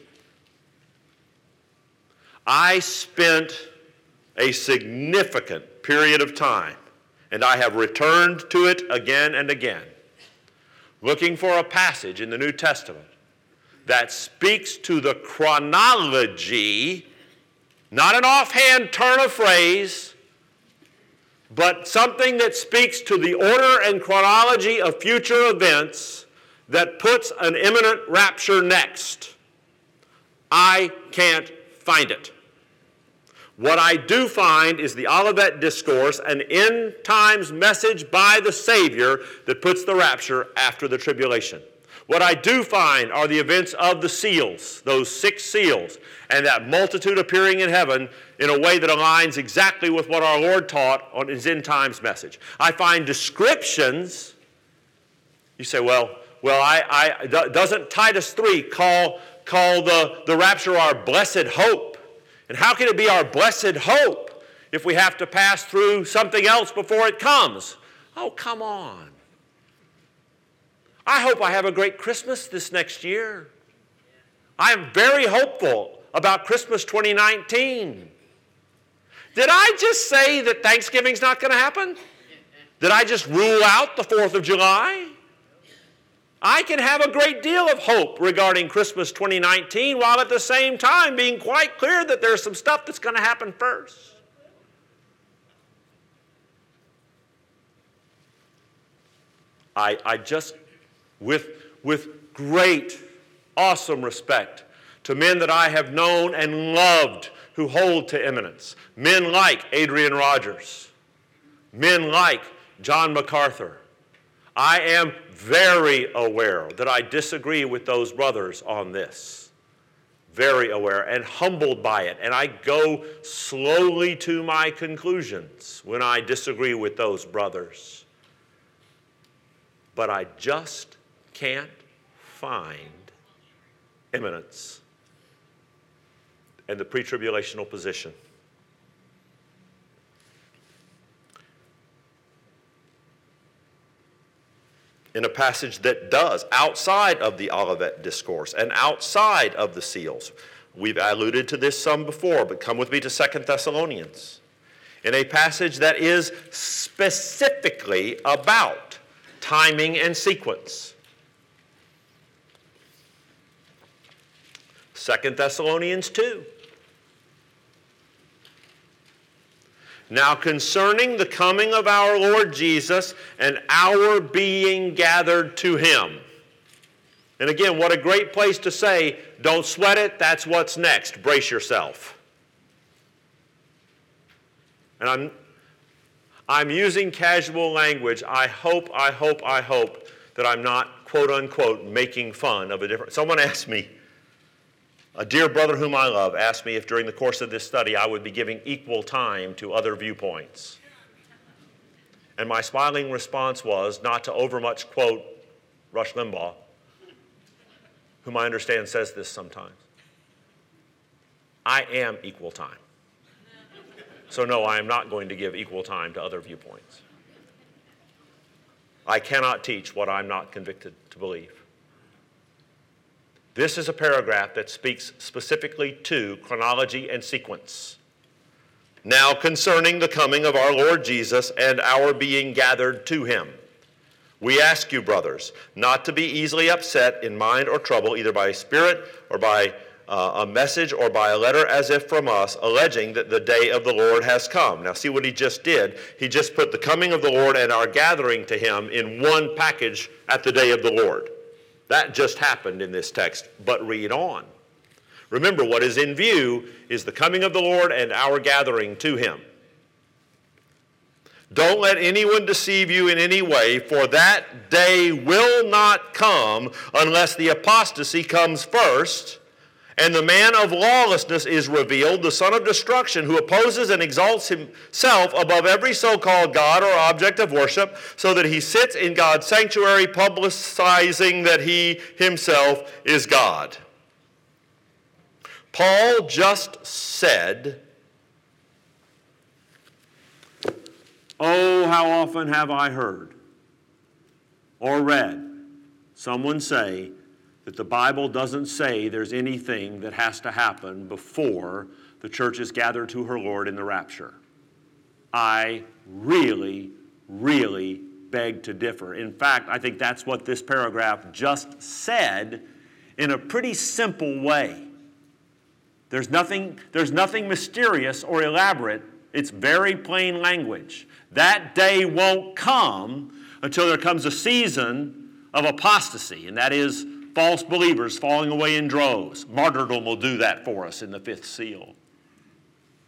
I spent a significant period of time, and I have returned to it again and again, looking for a passage in the New Testament that speaks to the chronology, not an offhand turn of phrase, but something that speaks to the order and chronology of future events that puts an imminent rapture next. I can't find it. What I do find is the Olivet Discourse, an end times message by the Savior that puts the rapture after the tribulation. What I do find are the events of the seals, those six seals, and that multitude appearing in heaven in a way that aligns exactly with what our Lord taught on his end times message. I find descriptions. You say, well, well, I, I doesn't Titus 3 call, call the, the rapture our blessed hope? And how can it be our blessed hope if we have to pass through something else before it comes? Oh, come on. I hope I have a great Christmas this next year. I am very hopeful about Christmas 2019. Did I just say that Thanksgiving's not going to happen? Did I just rule out the 4th of July? I can have a great deal of hope regarding Christmas 2019 while at the same time being quite clear that there's some stuff that's going to happen first. I, I just with, with great, awesome respect to men that I have known and loved who hold to imminence. Men like Adrian Rogers, men like John MacArthur. I am very aware that I disagree with those brothers on this. very aware and humbled by it. And I go slowly to my conclusions when I disagree with those brothers. But I just can't find imminence and the pre tribulational position. in a passage that does, outside of the Olivet Discourse and outside of the seals. We've alluded to this some before, but come with me to Second Thessalonians. In a passage that is specifically about timing and sequence. Second Thessalonians 2. Now, concerning the coming of our Lord Jesus and our being gathered to him. And again, what a great place to say, don't sweat it, that's what's next. Brace yourself. And I'm, I'm using casual language. I hope, I hope, I hope that I'm not, quote unquote, making fun of a different. Someone asked me, a dear brother whom I love asked me if during the course of this study I would be giving equal time to other viewpoints. And my smiling response was not to overmuch quote Rush Limbaugh, whom I understand says this sometimes. I am equal time. So, no, I am not going to give equal time to other viewpoints. I cannot teach what I'm not convicted to believe. This is a paragraph that speaks specifically to chronology and sequence. Now, concerning the coming of our Lord Jesus and our being gathered to him, we ask you, brothers, not to be easily upset in mind or trouble, either by spirit or by uh, a message or by a letter as if from us, alleging that the day of the Lord has come. Now, see what he just did? He just put the coming of the Lord and our gathering to him in one package at the day of the Lord. That just happened in this text, but read on. Remember, what is in view is the coming of the Lord and our gathering to him. Don't let anyone deceive you in any way, for that day will not come unless the apostasy comes first and the man of lawlessness is revealed, the son of destruction, who opposes and exalts himself above every so called God or object of worship, so that he sits in God's sanctuary, publicizing that he himself is God. Paul just said, Oh, how often have I heard or read someone say, that the Bible doesn't say there's anything that has to happen before the church is gathered to her Lord in the rapture. I really, really beg to differ. In fact, I think that's what this paragraph just said in a pretty simple way. There's nothing, there's nothing mysterious or elaborate. It's very plain language. That day won't come until there comes a season of apostasy, and that is false believers falling away in droves. Martyrdom will do that for us in the fifth seal.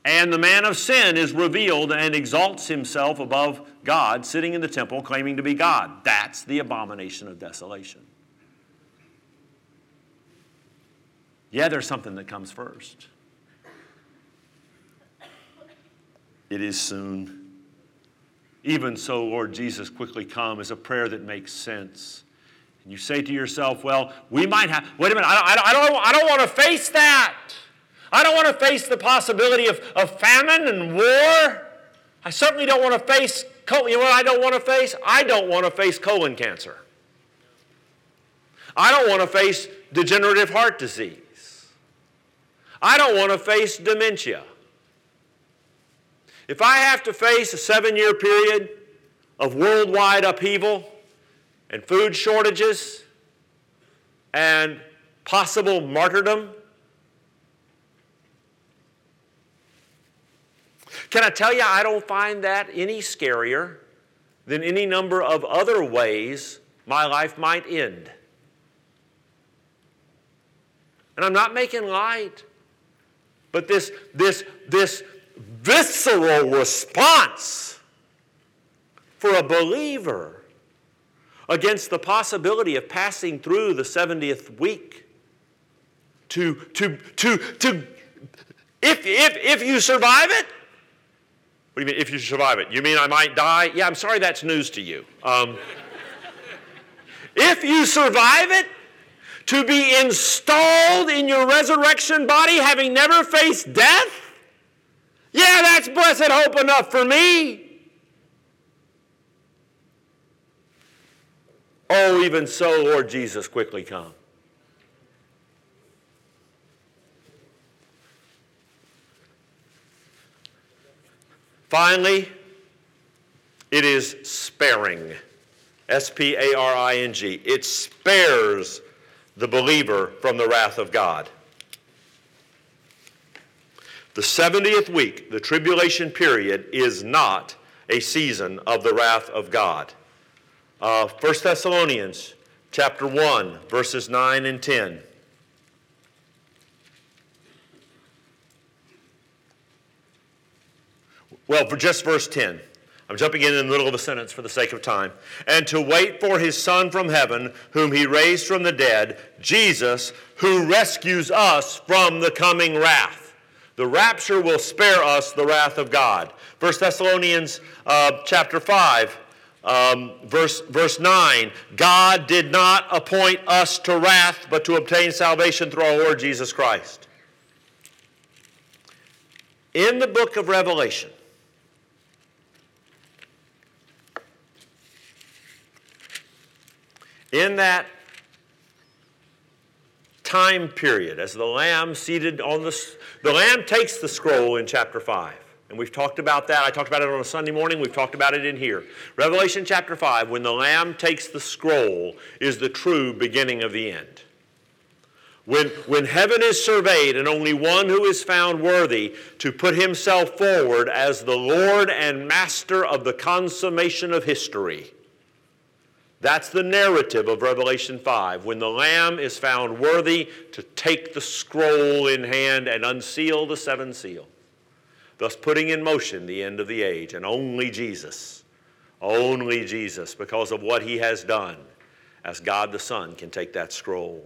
And the man of sin is revealed and exalts himself above God, sitting in the temple claiming to be God. That's the abomination of desolation. Yeah, there's something that comes first. It is soon. Even so, Lord Jesus, quickly come is a prayer that makes sense. And you say to yourself, well, we might have, wait a minute, I don't, I don't, I don't want to face that. I don't want to face the possibility of, of famine and war. I certainly don't want to face, you know what I don't want to face? I don't want to face colon cancer. I don't want to face degenerative heart disease. I don't want to face dementia. If I have to face a seven year period of worldwide upheaval, and food shortages and possible martyrdom. Can I tell you, I don't find that any scarier than any number of other ways my life might end. And I'm not making light, but this, this, this visceral response for a believer against the possibility of passing through the 70th week to, to, to, to, if, if, if you survive it, what do you mean, if you survive it? You mean I might die? Yeah, I'm sorry that's news to you. Um, if you survive it, to be installed in your resurrection body having never faced death? Yeah, that's blessed hope enough for me. Oh, even so, Lord Jesus, quickly come. Finally, it is sparing. S P A R I N G. It spares the believer from the wrath of God. The 70th week, the tribulation period, is not a season of the wrath of God. Uh, 1 Thessalonians chapter 1, verses 9 and 10. Well, for just verse 10. I'm jumping in in the middle of a sentence for the sake of time. And to wait for his Son from heaven, whom he raised from the dead, Jesus, who rescues us from the coming wrath. The rapture will spare us the wrath of God. 1 Thessalonians uh, chapter 5, um, verse, verse 9 God did not appoint us to wrath, but to obtain salvation through our Lord Jesus Christ. In the book of Revelation, in that time period, as the Lamb seated on the, the Lamb takes the scroll in chapter 5. And we've talked about that. I talked about it on a Sunday morning. We've talked about it in here. Revelation chapter 5, when the Lamb takes the scroll, is the true beginning of the end. When, when heaven is surveyed and only one who is found worthy to put himself forward as the Lord and Master of the consummation of history, that's the narrative of Revelation 5, when the Lamb is found worthy to take the scroll in hand and unseal the seven seals, thus putting in motion the end of the age. And only Jesus, only Jesus, because of what he has done as God the Son, can take that scroll.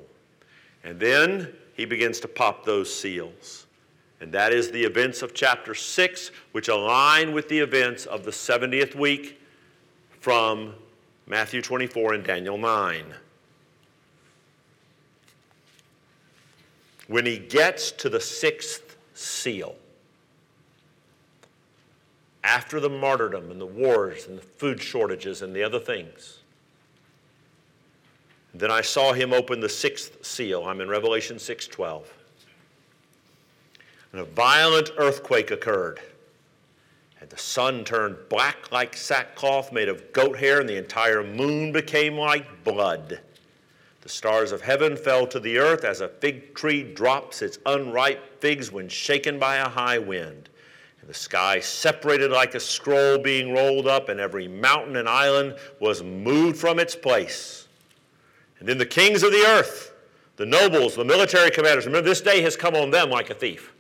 And then he begins to pop those seals. And that is the events of chapter 6, which align with the events of the 70th week from Matthew 24 and Daniel 9. When he gets to the sixth seal, after the martyrdom and the wars and the food shortages and the other things, then I saw him open the sixth seal. I'm in Revelation 6:12. And a violent earthquake occurred and the sun turned black like sackcloth made of goat hair, and the entire moon became like blood. The stars of heaven fell to the earth as a fig tree drops its unripe figs when shaken by a high wind. The sky separated like a scroll being rolled up, and every mountain and island was moved from its place. And then the kings of the earth, the nobles, the military commanders, remember this day has come on them like a thief.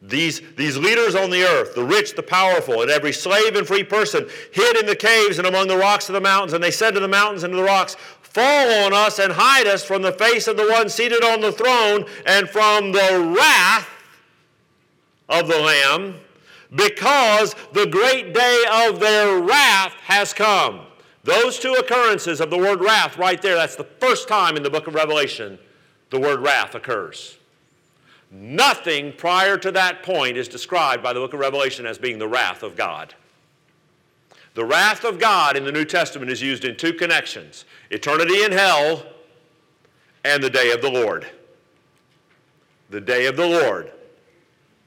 These, these leaders on the earth, the rich, the powerful, and every slave and free person hid in the caves and among the rocks of the mountains. And they said to the mountains and to the rocks, Fall on us and hide us from the face of the one seated on the throne and from the wrath of the Lamb, because the great day of their wrath has come. Those two occurrences of the word wrath right there, that's the first time in the book of Revelation the word wrath occurs. Nothing prior to that point is described by the book of Revelation as being the wrath of God. The wrath of God in the New Testament is used in two connections eternity in hell and the day of the Lord. The day of the Lord,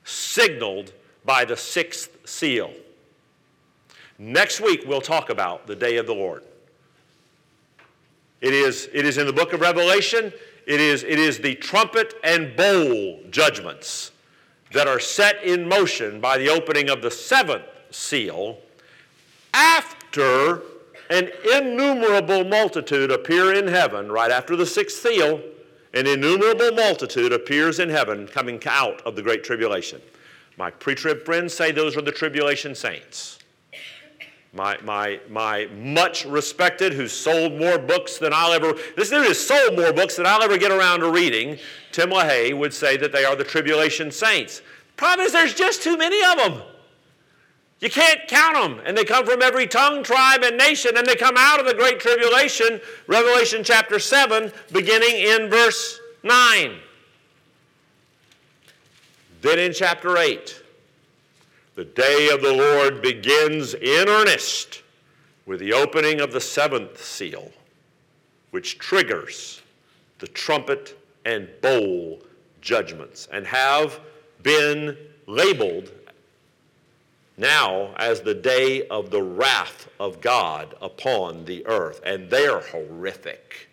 signaled by the sixth seal. Next week, we'll talk about the day of the Lord. It is, it is in the book of Revelation. It is, it is the trumpet and bowl judgments that are set in motion by the opening of the seventh seal after an innumerable multitude appear in heaven, right after the sixth seal, an innumerable multitude appears in heaven coming out of the great tribulation. My pre trib friends say those are the tribulation saints. my, my, my much respected, who sold more books than I'll ever, this dude has sold more books than I'll ever get around to reading. Tim LaHaye would say that they are the tribulation saints. Problem is, there's just too many of them. You can't count them. And they come from every tongue, tribe, and nation, and they come out of the great tribulation, Revelation chapter 7, beginning in verse 9. Then in chapter 8, the day of the Lord begins in earnest with the opening of the seventh seal, which triggers the trumpet and bowl judgments and have been labeled now as the day of the wrath of God upon the earth. And they're horrific.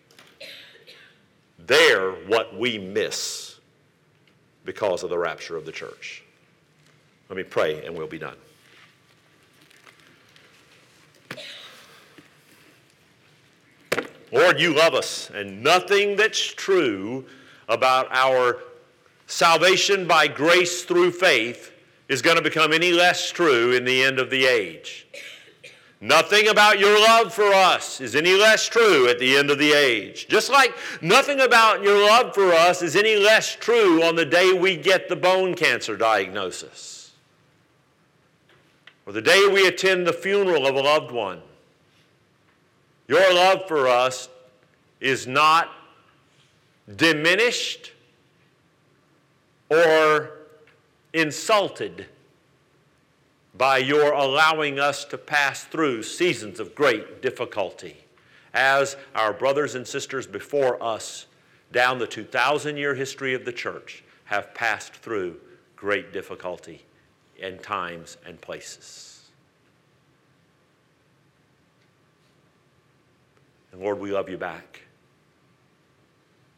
They're what we miss because of the rapture of the church. Let me pray and we'll be done. Lord, you love us, and nothing that's true about our salvation by grace through faith is going to become any less true in the end of the age. Nothing about your love for us is any less true at the end of the age. Just like nothing about your love for us is any less true on the day we get the bone cancer diagnosis or the day we attend the funeral of a loved one. Your love for us is not diminished or insulted by your allowing us to pass through seasons of great difficulty, as our brothers and sisters before us down the 2,000 year history of the church have passed through great difficulty in times and places. And Lord, we love you back.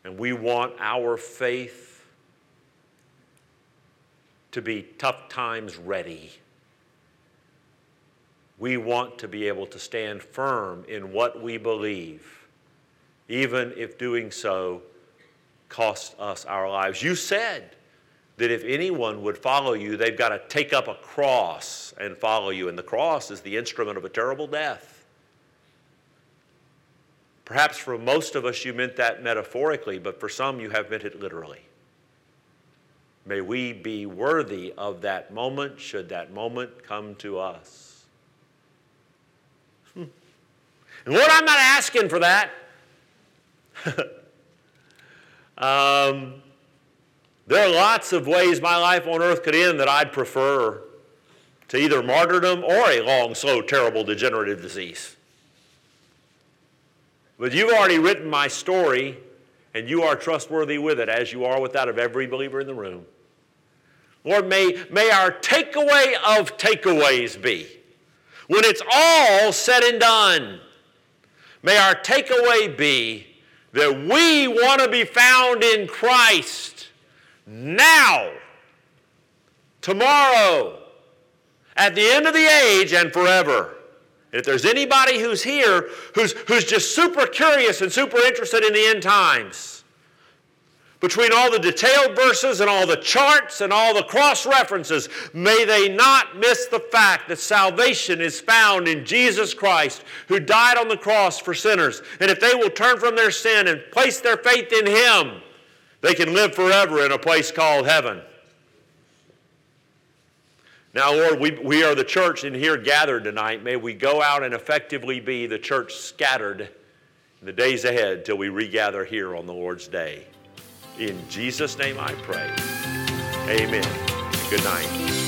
And we want our faith to be tough times ready. We want to be able to stand firm in what we believe, even if doing so costs us our lives. You said that if anyone would follow you, they've got to take up a cross and follow you. And the cross is the instrument of a terrible death. Perhaps for most of us, you meant that metaphorically, but for some, you have meant it literally. May we be worthy of that moment, should that moment come to us. Hmm. And Lord, I'm not asking for that. um, there are lots of ways my life on earth could end that I'd prefer to either martyrdom or a long, slow, terrible, degenerative disease. But you've already written my story, and you are trustworthy with it, as you are with that of every believer in the room. Lord, may, may our takeaway of takeaways be when it's all said and done, may our takeaway be that we want to be found in Christ now, tomorrow, at the end of the age, and forever. And if there's anybody who's here who's, who's just super curious and super interested in the end times, between all the detailed verses and all the charts and all the cross references, may they not miss the fact that salvation is found in Jesus Christ, who died on the cross for sinners. And if they will turn from their sin and place their faith in Him, they can live forever in a place called heaven. Now, Lord, we, we are the church in here gathered tonight. May we go out and effectively be the church scattered in the days ahead till we regather here on the Lord's day. In Jesus' name I pray. Amen. Good night.